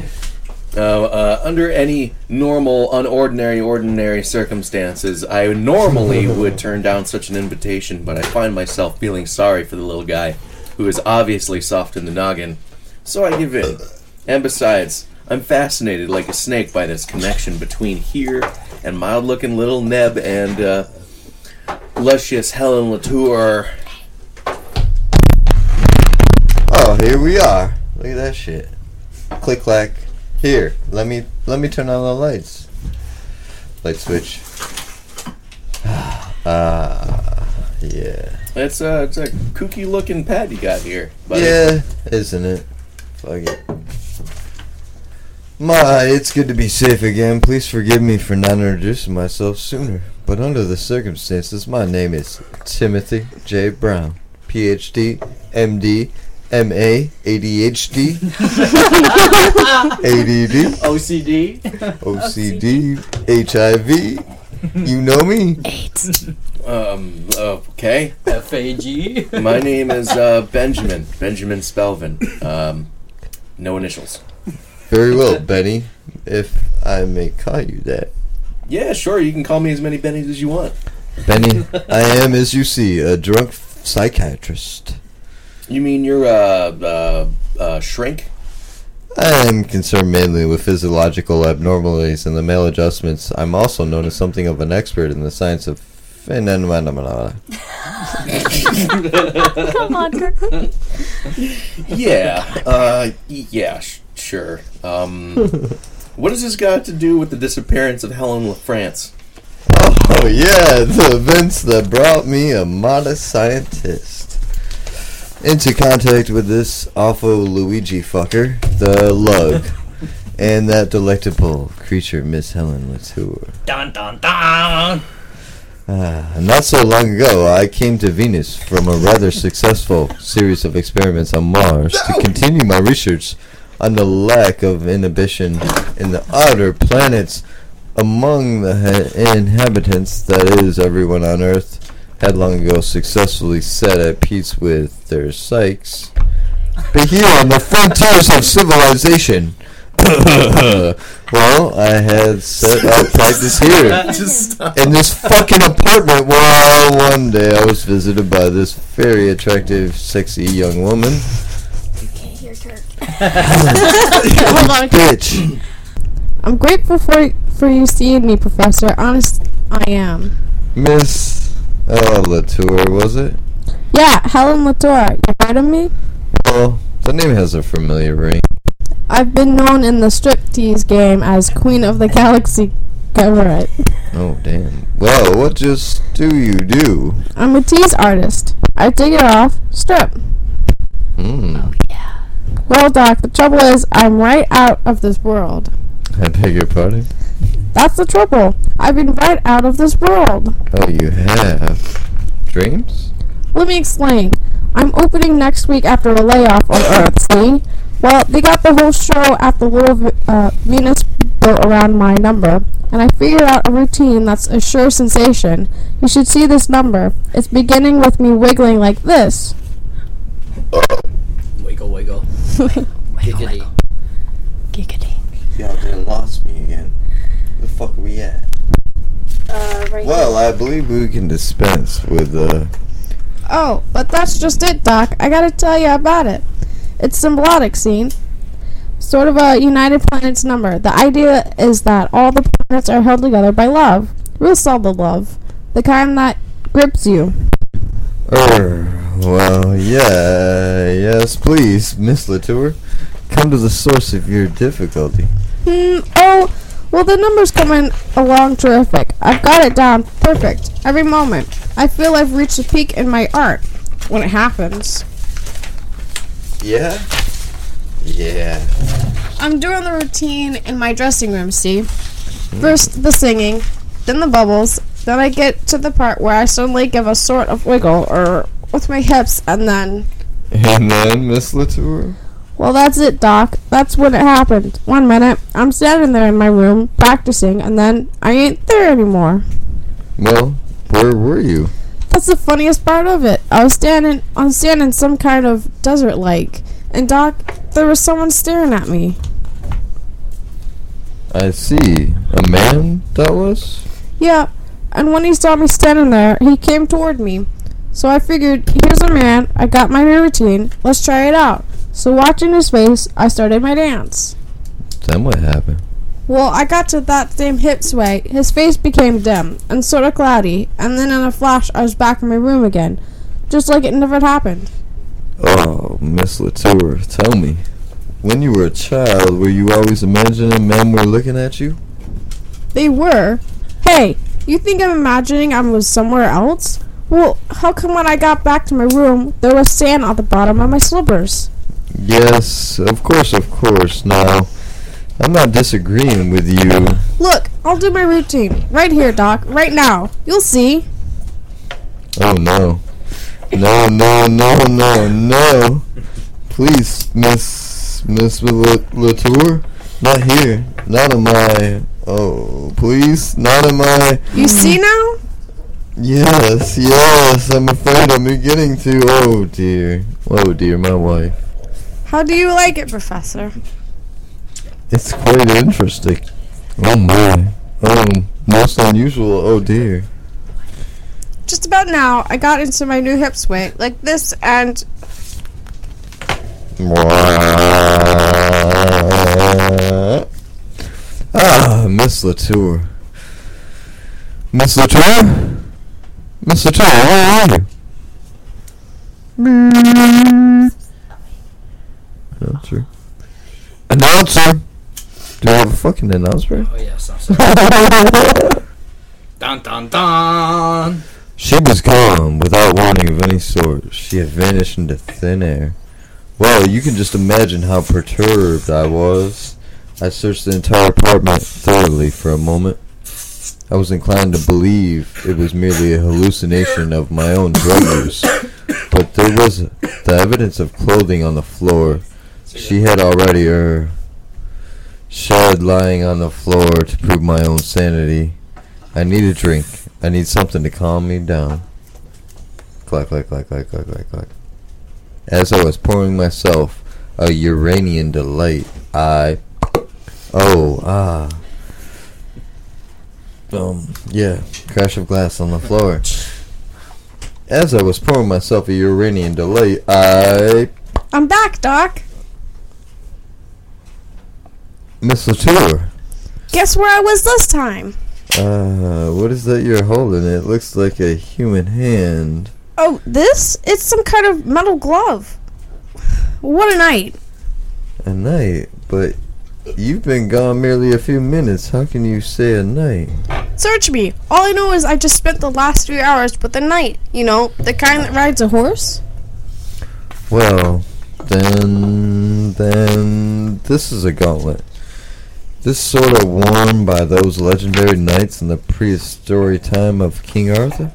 Uh, uh, under any normal, unordinary, ordinary circumstances, I normally <laughs> would turn down such an invitation, but I find myself feeling sorry for the little guy, who is obviously soft in the noggin. So I give in. And besides, I'm fascinated like a snake by this connection between here and mild looking little Neb and uh, luscious Helen Latour.
Oh, here we are. Look at that shit. Click clack. Here, let me let me turn on the lights. Light switch. <sighs> Ah, yeah.
It's a, it's a kooky looking pad you got here. buddy.
Yeah, isn't it? Fuck it. My, it's good to be safe again. Please forgive me for not introducing myself sooner. But under the circumstances, my name is Timothy J. Brown, PhD, MD, MA, ADHD, ADD, <laughs>
OCD.
OCD, HIV. You know me?
AIDS.
Um, okay.
F A G.
My name is uh, Benjamin. Benjamin Spelvin. Um, no initials.
Very well, Benny. If I may call you that.
Yeah, sure. You can call me as many Bennies as you want.
Benny, I am, as you see, a drunk psychiatrist.
You mean you're uh, uh, uh, shrink?
I am concerned mainly with physiological abnormalities and the male adjustments. I'm also known as something of an expert in the science of phenomena. <laughs>
Come on, Kirk.
Yeah. Uh, yeah. Sh- sure. Um, what has this got to do with the disappearance of Helen LaFrance?
Oh yeah, the events that brought me a modest scientist into contact with this awful Luigi fucker, the lug, <laughs> and that delectable creature, Miss Helen Latour.
Dun dun dun.
Ah, not so long ago, I came to Venus from a rather successful series of experiments on Mars to continue my research on the lack of inhibition in the outer planets among the ha- inhabitants, that is, everyone on Earth, had long ago successfully set at peace with their psyches. But here on the frontiers of civilization, <coughs> well, I had set up practice here <laughs>
Just
in this fucking apartment while one day I was visited by this very attractive, sexy young woman. You can't hear, Turk. <laughs> <laughs>
Hold on.
Bitch.
I'm grateful for for you seeing me, Professor. Honest, I am.
Miss uh, Latour, was it?
Yeah, Helen Latour. You heard of me?
Well, the name has a familiar ring.
I've been known in the striptease game as Queen of the Galaxy. Everett.
Oh, damn. Well, what just do you do?
I'm a tease artist. I take it off, strip.
Hmm.
Well, Doc, the trouble is, I'm right out of this world.
I beg your pardon?
That's the trouble. I've been right out of this world.
Oh, you have dreams?
Let me explain. I'm opening next week after a layoff on Earth, see? Well, they got the whole show at the little V- uh, Venus built around my number, and I figured out a routine that's a sure sensation. You should see this number. It's beginning with me wiggling like this.
Wiggle wiggle. <laughs> Giggity.
Giggity.
Y'all done lost me again. Fuck are we at?
Uh, right
Well, I believe we can dispense with, uh,
Oh, but that's just it, Doc. I gotta tell you about it. It's symbolic, scene. Sort of a United Planets number. The idea is that all the planets are held together by love. Real solid love. The kind that grips you.
Er, well, yeah, yes, please, Miss Latour. Come to the source of your difficulty.
Hmm, oh, well, the number's coming along terrific. I've got it down perfect. Every moment. I feel I've reached a peak in my art. When it happens.
Yeah? Yeah.
I'm doing the routine in my dressing room, see? First the singing, then the bubbles, then I get to the part where I suddenly give a sort of wiggle or with my hips and then
And then, Miss Latour?
Well that's it, Doc. That's when it happened. One minute I'm standing there in my room practicing and then I ain't there anymore.
Well, where were you?
That's the funniest part of it. I was standing on standing some kind of desert like and Doc there was someone staring at me.
I see. A man, that was?
Yeah, and when he saw me standing there, he came toward me. So I figured, here's a man, I got my new routine, let's try it out. So watching his face, I started my dance.
Then what happened?
Well, I got to that same hip sway, his face became dim and sort of cloudy, and then in a flash I was back in my room again, just like it never had happened.
Oh, Miss Latour, tell me. When you were a child, were you always imagining men were looking at you?
They were. Hey, you think I'm imagining I was somewhere else? Well, how come when I got back to my room, there was sand on the bottom of my slippers?
Yes, of course, of course. Now, I'm not disagreeing with you.
Look, I'll do my routine. Right here, Doc. Right now. You'll see.
Oh no. No, no, no, no, no. Please, Miss Miss La- Latour, not here. Not in my. Oh, please, not in my.
You see now?
Yes, yes, I'm afraid I'm beginning to. Oh dear. Oh dear, my wife.
How do you like it, Professor?
It's quite interesting. Oh my. Oh, most unusual. Oh dear.
Just about now, I got into my new hip swing, like this, and
Ah, Miss Latour. Miss Latour? Miss Latour, where are you? Announcer. Announcer! Do we have a fucking announcer?
Oh yes, I'm sorry. dun dun dun.
She was gone without warning of any sort. She had vanished into thin air. Well, you can just imagine how perturbed I was. I searched the entire apartment thoroughly for a moment. I was inclined to believe it was merely a hallucination of my own drug use, but there was the evidence of clothing on the floor. She had already er shed lying on the floor to prove my own sanity. I need a drink. I need something to calm me down. Clack, clack, clack, clack, clack, clack, clack. As I was pouring myself a Uranian delight, I. Oh, ah. Um, yeah, crash of glass on the floor. As I was pouring myself a Uranian delight, I.
I'm back, Doc.
Miss Latour.
Guess where I was this time?
Uh, what is that you're holding? It looks like a human hand.
Oh, this? It's some kind of metal glove. What a night.
A night, but you've been gone merely a few minutes. How can you say a night?
Search me. All I know is I just spent the last three hours with a knight. You know, the kind that rides a horse.
Well, then, then this is a gauntlet. This sort of worn by those legendary knights in the prehistoric time of King Arthur.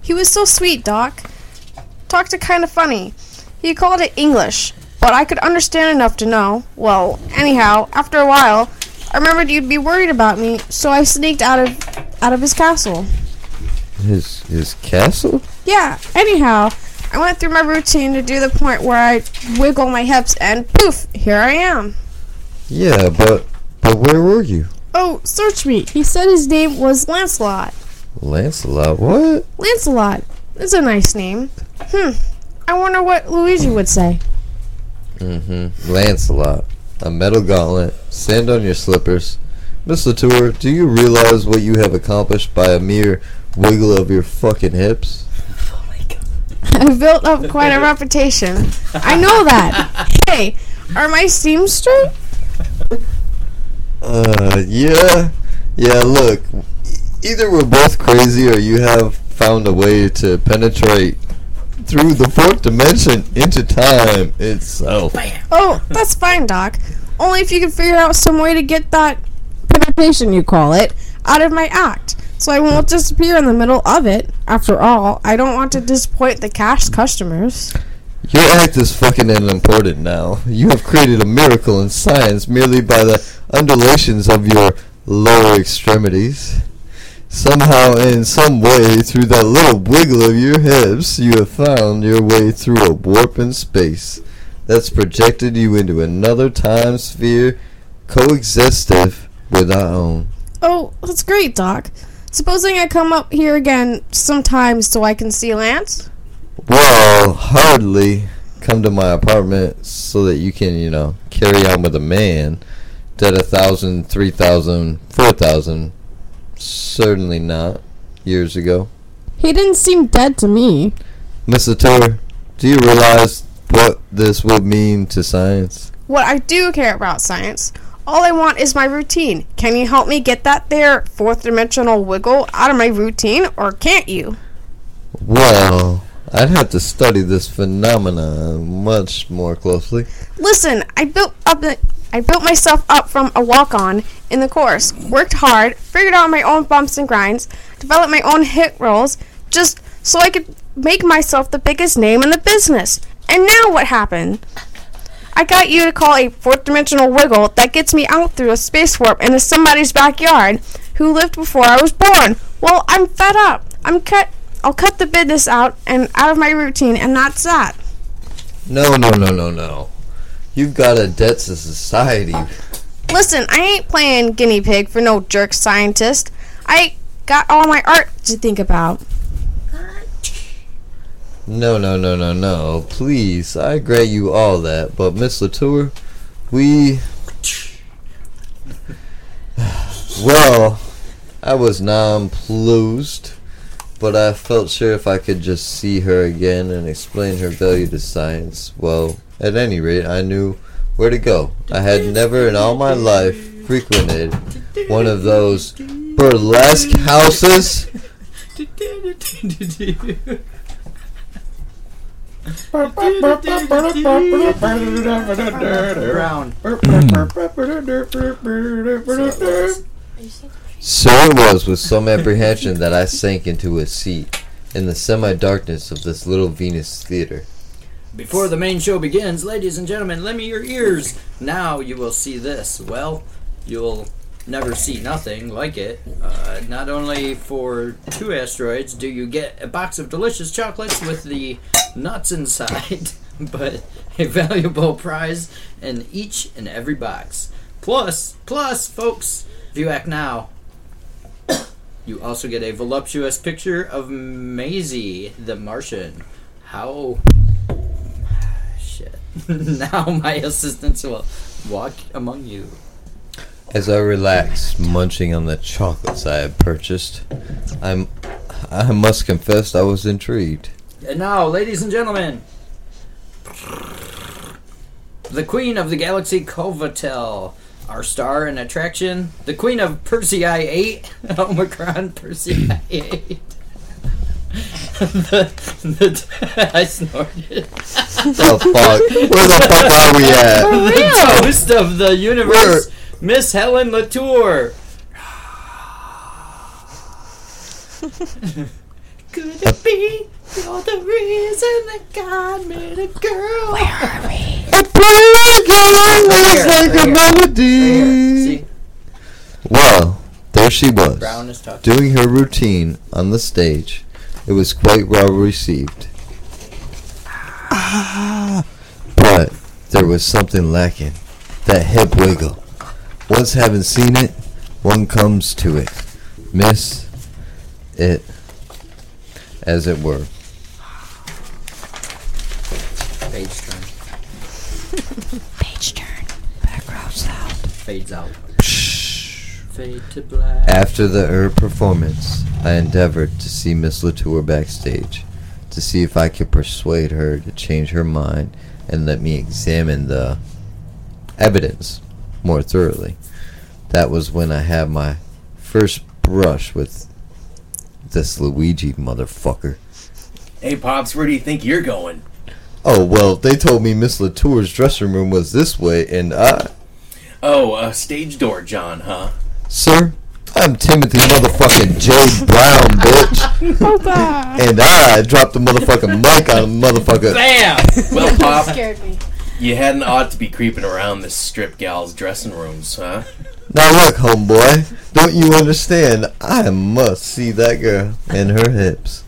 He was so sweet, Doc. Talked a kind of funny. He called it English, but I could understand enough to know. Well, anyhow, after a while, I remembered you'd be worried about me, so I sneaked out of out of his castle.
His his castle?
Yeah, anyhow, I went through my routine to do the point where I wiggle my hips and poof, here I am.
Yeah, but but where were you?
Oh, search me. He said his name was Lancelot.
Lancelot, what?
Lancelot. It's a nice name. Hmm. I wonder what Luigi would say.
Mm-hmm. Lancelot. A metal gauntlet. Stand on your slippers. Miss Latour, do you realize what you have accomplished by a mere wiggle of your fucking hips? Oh my god.
I've built up quite a reputation. I know that. <laughs> Hey, are my seams straight?
Uh, yeah. Yeah, look. Either we're both crazy or you have found a way to penetrate through the fourth dimension into time itself.
Oh, that's fine, Doc. Only if you can figure out some way to get that penetration, you call it, out of my act. So I won't disappear in the middle of it. After all, I don't want to disappoint the cash customers.
Your act is fucking unimportant now. You have created a miracle in science merely by the undulations of your lower extremities. Somehow, in some way, through that little wiggle of your hips, you have found your way through a warp in space that's projected you into another time sphere coexistive with our own.
Oh, that's great, Doc. Supposing I come up here again sometime so I can see Lance?
Well, hardly come to my apartment so that you can, you know, carry on with a man. Dead a thousand, three thousand, four thousand. Certainly not. Years ago.
He didn't seem dead to me.
Miss Latour, do you realize what this would mean to science?
What I do care about science. All I want is my routine. Can you help me get that there fourth dimensional wiggle out of my routine, or can't you?
Well, I'd have to study this phenomenon much more closely.
Listen, I built up the, I built myself up from a walk-on in the course. Worked hard, figured out my own bumps and grinds, developed my own hit rolls, just so I could make myself the biggest name in the business. And now what happened? I got you to call a fourth dimensional wiggle that gets me out through a space warp into somebody's backyard who lived before I was born. Well, I'm fed up.
I'm cut. I'll cut the business out and out of my routine, and that's that.
No, no, no, no, no. You've got a debt to society.
Listen, I ain't playing guinea pig for no jerk scientist. I got all my art to think about.
No, no, no, no, no. Please, I grant you all that, but Miss Latour, we. <sighs> Well, I was nonplussed, but I felt sure if I could just see her again and explain her value to science, well, at any rate, I knew where to go. I had never in all my life frequented one of those burlesque houses.
Brown. Hmm.
So it was with some apprehension that I sank into a seat in the semi darkness of this little Venus theater.
Before the main show begins, ladies and gentlemen, lend me your ears. Now you will see this. Well, you'll never see nothing like it. Uh, not only for two asteroids do you get a box of delicious chocolates with the nuts inside, <laughs> but a valuable prize in each and every box. Plus, plus, folks, if you act now, you also get a voluptuous picture of Maisie the Martian. How shit. <laughs> now my assistants will walk among you.
As I relaxed, munching on the chocolates I had purchased, I'm, I must confess I was intrigued.
And now, ladies and gentlemen, the queen of the galaxy Kovatel, our star and attraction, the queen of Persei 8, <laughs> Omicron Persei 8. <laughs> the, the, <laughs> I snorted.
The fuck? Where the fuck are we at?
the toast of the universe, Miss Helen Latour. Could it be you're the reason that God made a girl? Where are we?
I play again, it's like a melody.
See,
Well, there she was,
Brown is talking.
doing her routine on the stage. It was quite well received. But there was something lacking. That hip wiggle. Once having seen it, one comes to it. Miss it, as it were.
Page turn. <laughs>
Page turn. Background sound.
Fades out. Fade to black.
After the herb performance, I endeavored to see Miss Latour backstage to see if I could persuade her to change her mind and let me examine the evidence more thoroughly. That was when I had my first brush with this Luigi motherfucker.
Hey, Pops, where do you think you're going?
Oh, well, they told me Miss Latour's dressing room was this way, and I.
Oh, uh, stage door, John, huh?
Sir, I'm Timothy motherfucking Joe Brown, bitch. <laughs> And I dropped the motherfucking mic on a motherfucker.
Bam!
Well, <laughs> Pop,
Scared me.
You hadn't ought to be creeping around this strip gal's dressing rooms, huh?
Now look, homeboy, don't you understand? I must see that girl and her hips.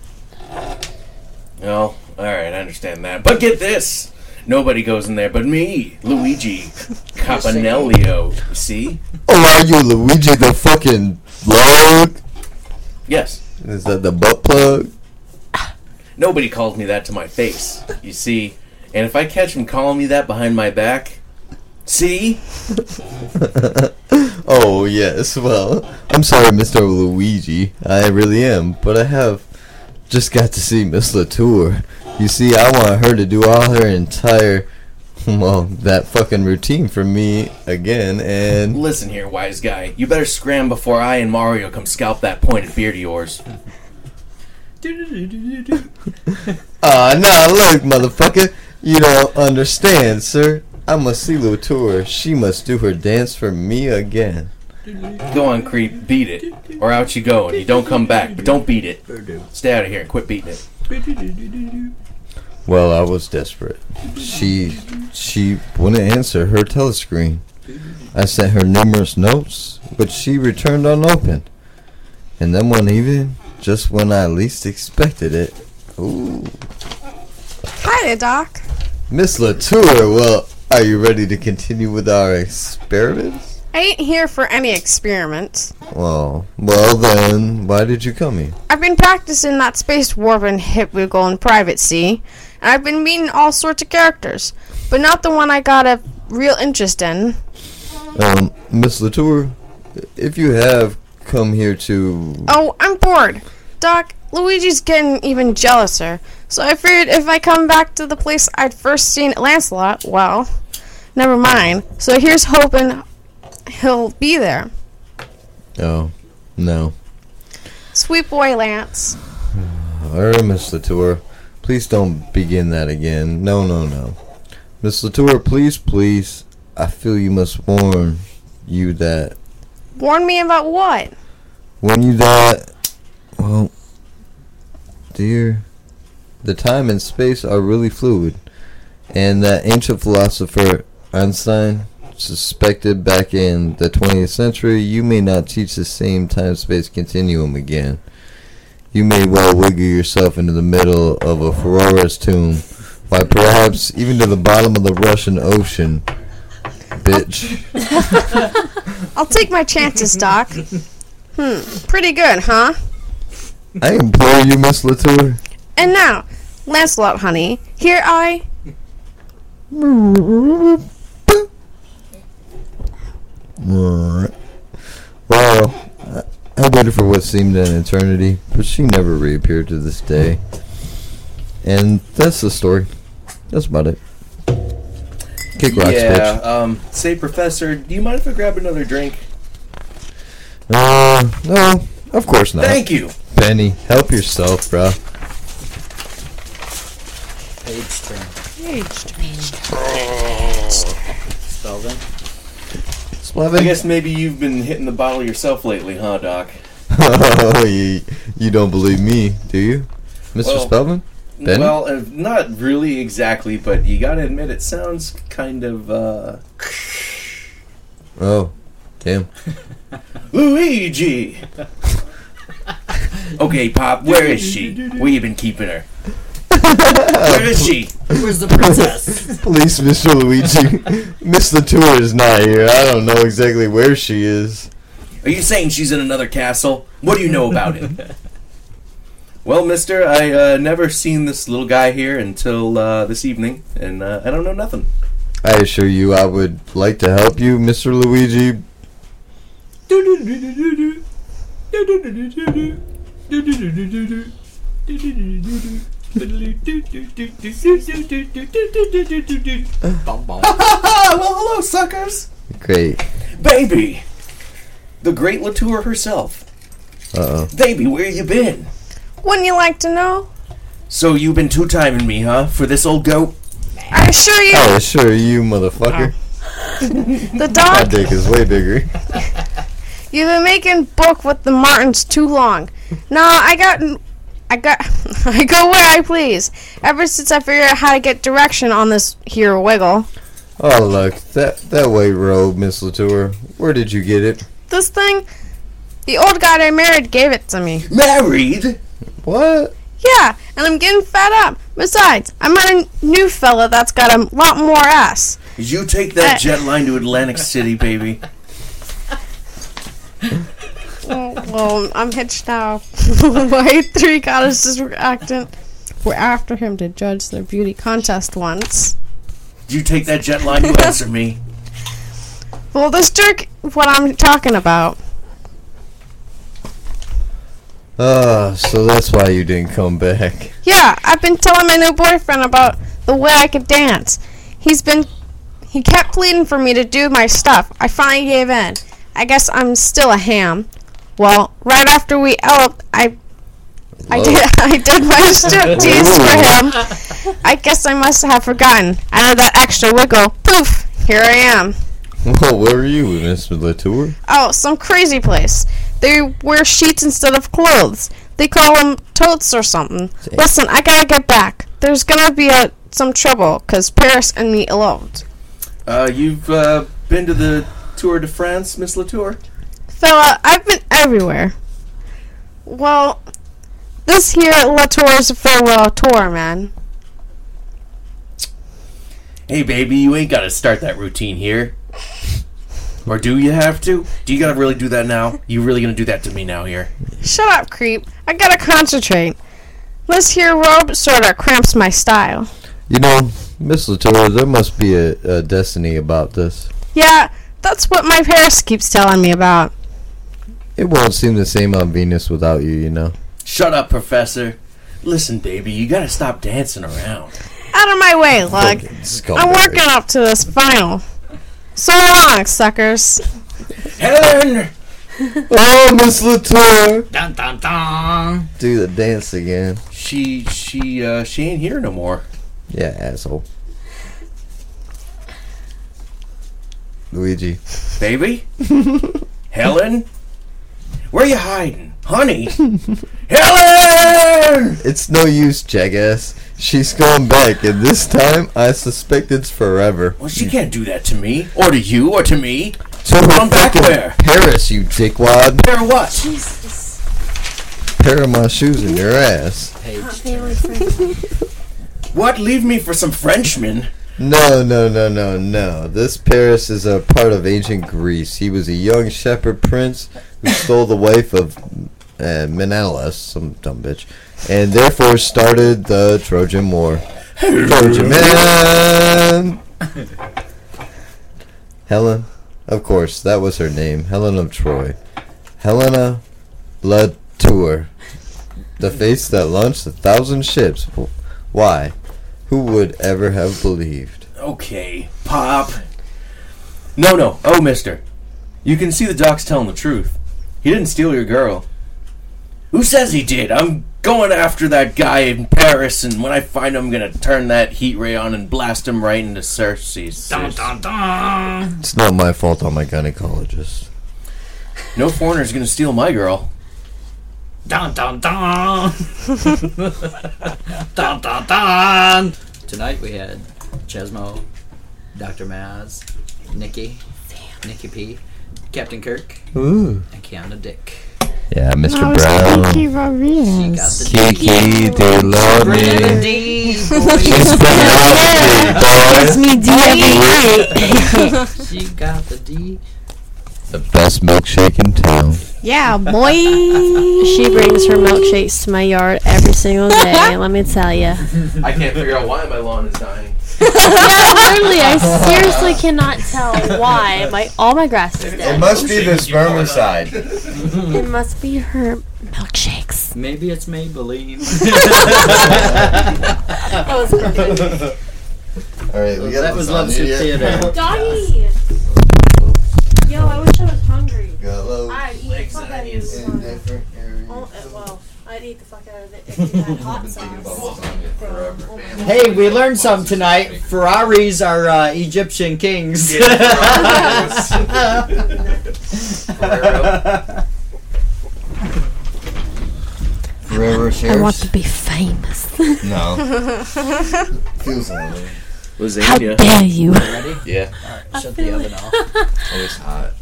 Well, alright, I understand that. But get this! Nobody goes in there but me, Luigi Capanelio. You see?
Oh, are you Luigi the fucking plug?
Yes.
Is that the butt plug?
Nobody calls me that to my face. You see? And if I catch him calling me that behind my back, see? <laughs>
oh, yes, well, I'm sorry, Mr. Luigi. I really am, but I have just got to see Miss Latour. You see, I want her to do all her entire, well, that fucking routine for me again, and.
Listen here, wise guy. You better scram before I and Mario come scalp that pointed beard of yours. <laughs>
Ah, nah, look, motherfucker. You don't understand, sir. I must see Latour. She must do her dance for me again.
Go on, creep, beat it. Or out you go, and you don't come back. But don't beat it. Stay out of here and quit beating it.
Well, I was desperate. She she wouldn't answer her telescreen. I sent her numerous notes, but she returned unopened. And then one evening, just when I least expected it. Ooh.
Hi there, Doc.
Miss Latour, well, are you ready to continue with our experiments?
I ain't here for any experiments.
Well, well then, why did you come here?
I've been practicing that space warp and hip wiggle in private, see? And I've been meeting all sorts of characters, but not the one I got a real interest in.
Um, Miss Latour, if you have come here to...
Oh, I'm bored. Doc, Luigi's getting even jealouser. So I figured if I come back to the place I'd first seen Lancelot, well, never mind. So here's hoping he'll be there.
Oh, no.
Sweet boy Lance. <sighs>
Alright, Miss Latour, please don't begin that again. No, no, no. Miss Latour, please, please, I feel you must warn you that
Warn me about what?
when you that, well, dear, the time and space are really fluid, and that ancient philosopher Einstein suspected back in the 20th century you may not teach the same time-space continuum again. You may well wiggle yourself into the middle of a Ferraris tomb, why perhaps even to the bottom of the Russian Ocean, bitch. <laughs>
I'll take my chances, Doc. Hmm, pretty good, huh?
I implore you, Miss Latour.
And now, Lancelot, honey, here I.
Alright. Well, I- I waited for what seemed an eternity, but she never reappeared to this day. And that's the story. That's about it. Kick rocks,
yeah.
bitch.
Um. Say, Professor, do you mind if I grab another drink?
Uh, no, of course not.
Thank you.
Penny, help yourself, bro.
Page turn. Spelvin.
I guess maybe you've been hitting the bottle yourself lately, huh, Doc?
oh, <laughs> you, you don't believe me, do you, Mr.
Well,
Spellman? Benny?
Well, uh, not really exactly, but you gotta admit it sounds kind of uh <laughs>
oh, damn. <laughs>
Luigi. okay, Pop, where is she? Where you been keeping her? Where is she?
Where's the princess? <laughs>
Please, Mr. Luigi. Miss Latour is not here. I don't know exactly where she is.
Are you saying she's in another castle? What do you know about it? <laughs> well, mister, I uh, never seen this little guy here until uh, this evening, and uh, I don't know nothing.
I assure you, I would like to help you, Mr. Luigi.
Well, hello, suckers!
Great.
Baby! The great Latour herself.
Uh oh.
Baby, where you been?
Wouldn't you like to know?
So you've been two-timing me, huh? For this old goat?
I assure you,
I assure you, motherfucker.
the dog.
My dick is way bigger.
you've been making book with the Martins too long. Nah, I got, I got, <laughs> I go where I please. Ever since I figured out how to get direction on this here wiggle.
Oh, look. That, that white robe, Miss Latour. Where did you get it?
This thing, the old guy I married gave it to me.
Married?
What?
Yeah, and I'm getting fed up. Besides, I met a new fella that's got a lot more ass.
You take that
Uh,
jet line to Atlantic <laughs> City, baby? <laughs>
Oh, <laughs> well, I'm hitched now. <laughs> My three goddesses were acting were after him to judge their beauty contest once.
Did you take that jet line to answer me? <laughs>
Well, this jerk, what I'm talking about.
Ah, so that's why you didn't come back.
Yeah, I've been telling my new boyfriend about the way I could dance. He's been, he kept pleading for me to do my stuff. I finally gave in. I guess I'm still a ham. Well, right after we eloped, I, I did, <laughs> I did my <laughs> striptease for him. I guess I must have forgotten. I know that extra wiggle. Poof! Here I am.
Well, where were you, Mr. Latour?
Oh, some crazy place. They wear sheets instead of clothes. They call them totes or something. Listen, I gotta get back. There's gonna be a, some trouble, because Paris and me eloped.
Uh, you've uh, been to the Tour de France, Miss Latour?
Fella, uh, I've been everywhere. Well,
This here Latour's farewell tour, man.
Hey, baby, you ain't gotta start that routine here. Or do you have to? Do you gotta really do that now? You really gonna do that to me now here?
Shut up, creep. I gotta concentrate. This here robe sorta cramps my style.
You know, Miss Latour, there must be a, a destiny about this.
Yeah, that's what my Paris keeps telling me about.
It won't seem the same on Venus without you, you know.
Shut up, Professor. Listen, baby, you gotta stop dancing around.
Out of my way, Lug. I'm working up to this final. So long, suckers.
Helen!
Oh, Miss Latour!
Dun dun dun.
Do the dance again.
She, she, uh, she ain't here no more.
Yeah, asshole. Luigi.
Baby? <laughs> Helen? Where you hiding? Honey? <laughs> Helen!
It's no use, jackass. She's going back, and this time I suspect it's forever.
Well, she can't do that to me, or to you, or to me.
So
Run back where?
Paris, you dickwad.
Or what?
Pair of my shoes in your ass.
What? Leave me for some Frenchmen?
No, no, no, no, no. This Paris is a part of ancient Greece. He was a young shepherd prince who <laughs> stole the wife of uh, Menelaus, some dumb bitch, and therefore started the Trojan War. Trojan man! Helen? Of course, that was her name. Helen of Troy. Helena Latour. The face that launched a thousand ships. Why? Who would ever have believed?
Okay, Pop. No, no. Oh, mister. You can see the doc's telling the truth. He didn't steal your girl. Who says he did? I'm going after that guy in Paris, and when I find him, I'm gonna turn that heat ray on and blast him right into Cersei's.
Dun dun dun.
It's not my fault I'm a gynecologist.
No foreigner's gonna steal my girl.
Dun dun dun. <laughs> dun dun dun. Tonight we had Chesmo, Dr. Maz, Nikki, Nikky P, Captain Kirk,
Ooh.
and Keanu Dick.
Yeah, Mr.
That was
Brown.
Kiki
She got
Rodriguez.
Kiki, they love
Bring the <laughs>
me. She's
boy.
pretty
me D every night.
She got the D.
The best milkshake in town.
yeah, boy. <laughs>
She brings her milkshakes to my yard every single day. <laughs> let me tell you.
I can't figure out why my lawn is dying. <laughs>
yeah, literally, I seriously cannot tell why. My all my grass is dead.
It must be this spermicide.
It must be her milkshakes.
Maybe it's Maybelline.
That was perfect.
All right, we got
that was Love Soup Theater.
Doggy. Yo, I wish I was hungry. I'd eat the fuck out of this one. Oh, uh, well, I'd eat the fuck out of it if it had hot sauce.
Hey, we learned some tonight. Ferraris are uh, Egyptian kings.
Forever <laughs>
I want to be famous.
No. <laughs> Feels that way.
How
Lasagna.
dare you?
Ready?
Yeah.
Alright, shut the oven off. <laughs>
Always hot.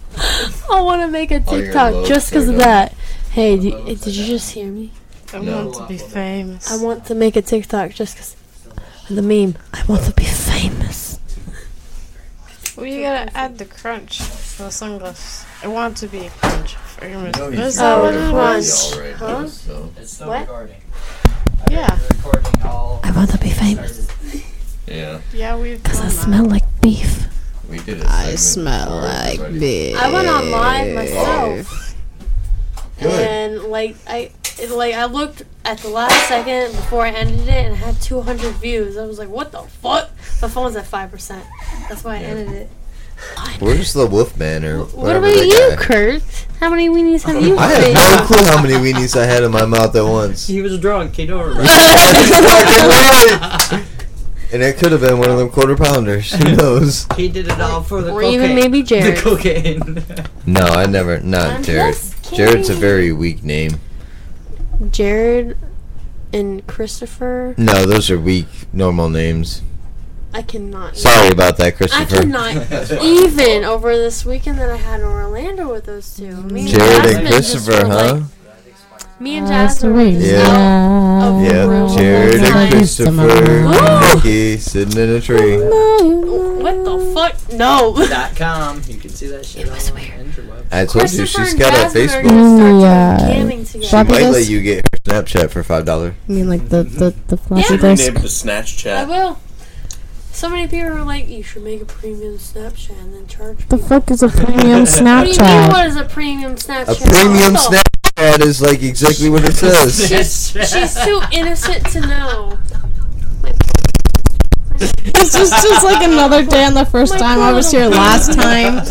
I want to make a
Oh,
TikTok
low,
just because of that. Hey, do, did you just hear me?
I
No.
want to be famous.
I want to make a TikTok just because the meme. I want to be famous.
Well, you gotta add the crunch for the sunglasses. I want to be a crunch. Famous.
No, he's
Is that
Oh,
what it
crunch.
was?
All right,
Huh?
so
It's still
What?
recording. I've
Yeah.
recording all.
I want to be famous
yeah,
Yeah, we've
because
done
I
that.
smell like beef.
we did a
I
segment
smell
before
like
everybody.
beef.
I went on live oh. myself,
Good.
and like I, it, like I looked at the last second before I ended it, and it had 200 views. I was like, "What the fuck?" My phone's at five percent. That's why I ended it.
Where's the Wolfman or
What about you,
guy-
Kurt? How many weenies have you
I had
made?
no clue how many weenies I had in my mouth at once.
He was drunk. He don't <laughs> remember.
And it could have been one of them quarter pounders. Who <laughs> knows?
he did it all for the
Or
cocaine.
even maybe Jared. <laughs>
The
Jared.
cocaine.
No, I never. Not
I'm
Jared.
just
Jared's a very weak name.
Jared and Christopher.
No, those are weak, normal names.
I cannot.
Sorry about that, Christopher.
I cannot <laughs> even over this weekend that I had in Orlando with those two. I mean,
Jared
that's
and Christopher, huh?
like, Me and Jasmine were just
Yeah.
out of the
Yep,
room.
Jared and Christopher, Nikki sitting in a tree.
What the fuck? No.
Dot com. You can see that shit on the interweb.
I told you
Christopher
she's
and
got a
Jasmine are
Facebook.
gonna start
Ooh, yeah.
camming
She might let you get her Snapchat for five dollars.
I mean, like the the the floppy
Yeah.
disk.
Renamed the Snatch
I will. So many people are like, you should make a premium Snapchat and then charge
The
people.
fuck is a premium Snapchat?
What do you mean? What is a premium Snapchat?
A premium
What the
Snapchat is like exactly what it <laughs> says.
She's, she's too innocent to know.
It's just just like another day on the first
My
time I was here last time.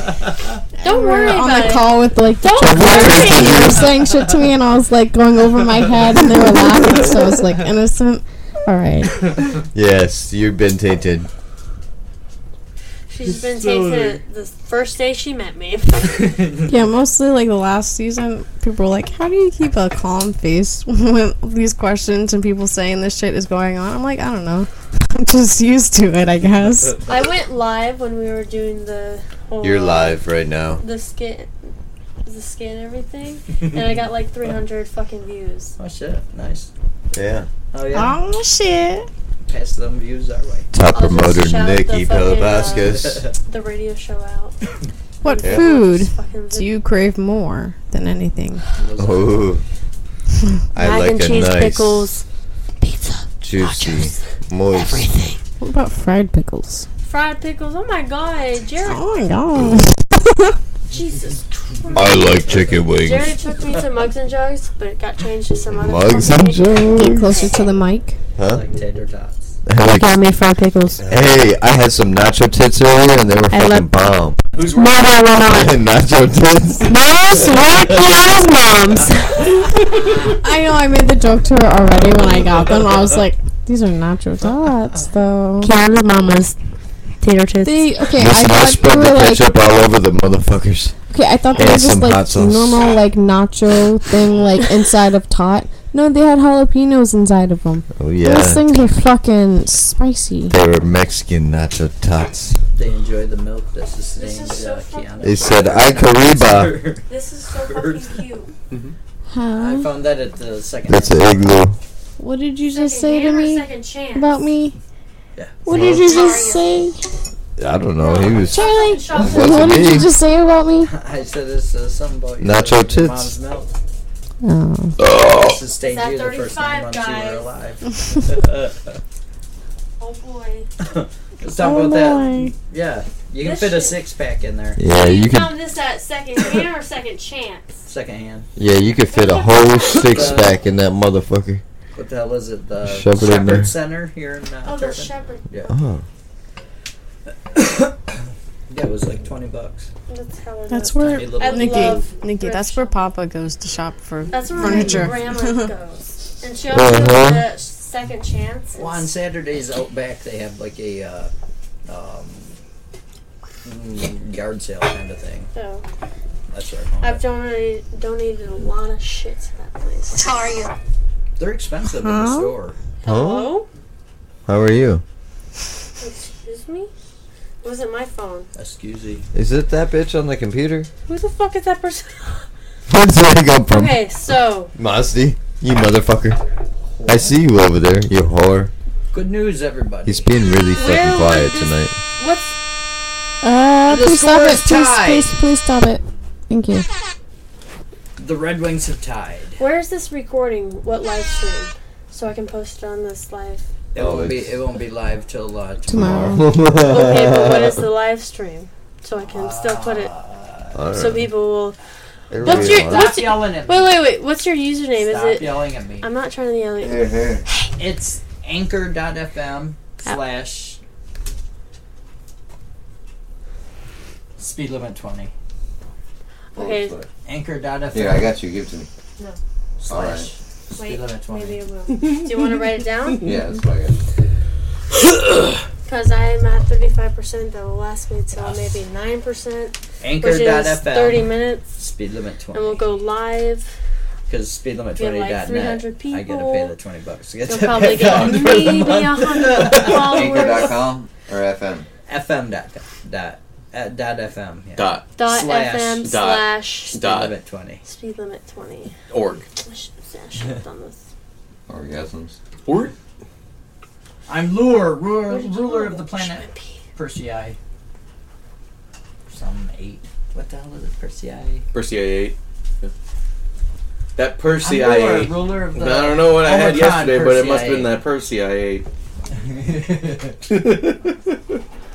Don't
We were
worry
on
about
the
it.
call with like the
Don't
truckers and they were saying shit to me and I was like going over my head and they were laughing so I was like innocent. Alright.
Yes, you've been tainted.
She's been tainted the first day she met me. <laughs>
Yeah, mostly like the last season, people were like, How do you keep a calm face <laughs> when these questions and people saying this shit is going on? I'm like, I don't know. <laughs> I'm just used to it, I guess.
I went live when we were doing the whole.
You're
uh,
live right now.
The skit, the skit and everything, and I got like 300 fucking views.
Oh shit, nice.
Yeah.
Oh yeah,
Oh shit.
Pass them views our way.
Top
I'll just
promoter
shout the
Nikky
fucking, uh,
Pilipauskas. <laughs>
The radio show out. <laughs>
What
Yeah.
food
fucking
do you crave more than anything?
Oh. I
Mac
like
and
a
cheese
nice,
pickles, pizza,
juicy, moist.
What about fried pickles?
fried pickles. Oh my god, Jared!
Oh my god.
Jesus Christ.
I like chicken wings.
Jared took me to Mugs and Jugs, but it got changed to some other.
Mugs
company.
and Jugs.
Get closer to the mic.
Huh?
Like tater tots.
I like-
Got me fried pickles.
hey, I had some nacho tits earlier and they were
I
fucking
love-
bomb.
Who's
No,
working?
no, no, no. <laughs>
nacho tits.
Those were Kiana's moms. <laughs> I know I made the joke to her already when I got them. I was like, these are nacho tots, though.
Kiana's mama's tater tits.
They, okay, I
Listen, I,
thought they
spread
were
the
like,
ketchup all over the motherfuckers.
okay, I thought they were just like normal, like nacho thing, like <laughs> inside of tot. No, they had jalapenos inside of them.
Oh yeah,
Those
yeah.
things are fucking spicy.
They were Mexican nacho tots.
They enjoy the milk that's sustained
This is so
uh,
fucking-
They said, "I Kariba." <laughs>
This is so fucking cute.
I
Huh?
found that at the second.
That's an igloo.
What did you just
Second
say to me about me?
Yeah.
What did you just say,
I don't know. He was.
Charlie? What did
me.
you just say about me? <laughs>
I said this uh, something about your,
Nacho
your
tits.
mom's milk.
Oh.
Oh.
Sustained
It's
you
at
the first nine
35,
months you
guys.
were alive. <laughs> <laughs>
Oh boy.
Let's talk
Oh
about that. Yeah, you can
This
fit a six pack in there.
Yeah, you can.
found this at second hand or second chance?
Second hand.
Yeah, you could fit a whole six pack in that motherfucker.
What the hell is it? The
Shove it.
Shepherd Center here in uh,
Oh, the
Turpin?
shepherd.
Yeah.
Oh. <coughs>
Yeah, it was like twenty bucks.
That's hella
That's
nice.
where
Tiny little-
I
Nikki,
love
Nikki,
thrift
that's where. Papa goes to shop for furniture.
That's where
furniture.
my grandma <laughs> goes. And she also
Uh-huh.
goes to second chance.
Well, on Saturdays out back they have like a uh, um, mm, yard sale kind of thing.
So,
That's what I call
I've
it.
donated, donated a lot of shit to that place. How are you?
They're expensive in the
Huh?
store.
Hello?
How are you?
Excuse me? It wasn't my phone.
Excuse me.
Is it that bitch on the computer?
Who the fuck is that person? <laughs>
Where's that come from?
okay, so
Mosty, you motherfucker. I see you over there, you whore.
Good news, everybody.
He's being really fucking
Where
quiet
would
tonight.
what's
Uh,
The
please stop
score
it.
is
Please,
tied.
please, please stop it. Thank you.
The Red Wings have tied.
where's this recording? What live stream? So I can post it on this live.
It
Oh,
won't be.
it's-
It won't be live till uh,
Tomorrow.
tomorrow. <laughs>
Okay, but what is the live stream? So I can still put it.
Alright.
So people will.
It
What's your-
hard.
Stop
What's-
yelling at me.
Wait, wait, wait. What's your username?
Stop
Is it?
yelling at me.
I'm not trying to yell at you.
Here, here.
It's anchor.fm slash speed limit 20.
Okay.
Anchor.fm
Here, I got you. Give it to me. No.
Slash speed
Wait,
limit 20.
maybe it will. <laughs> Do you want to write it down? <laughs>
Yeah, that's what I got. <coughs>
Because I'm at 35%. That will last me till maybe 9%, which is 30
Anchor.fm
minutes.
speed limit 20.
And we'll go live.
Because speed limit
We have
20.net,
like 300
I gotta
people.
pay the 20 bucks to get
You'll
that
probably
back
get
on for the
maybe
month.
100 <laughs> followers.
Anchor.com or FM?
FM dot, dot At dot FM. Yeah.
dot
Dot
Slash.
FM
Dot.
slash
Speed
Dot.
limit 20.
speed limit 20.
org.
I should, I should have done this. <laughs>
Orgasms.
Org.
I'm Lrrr, ruler,
Where did you
ruler of the planet
Shrimpy.
Persei. Some eight. What the hell is it? Persei.
Persei eight. Yeah. That Persei
I'm Lrrr,
eight.
ruler of the.
I don't know what I had
Omicron
yesterday, but it must have been that Persei eight. <laughs> <laughs>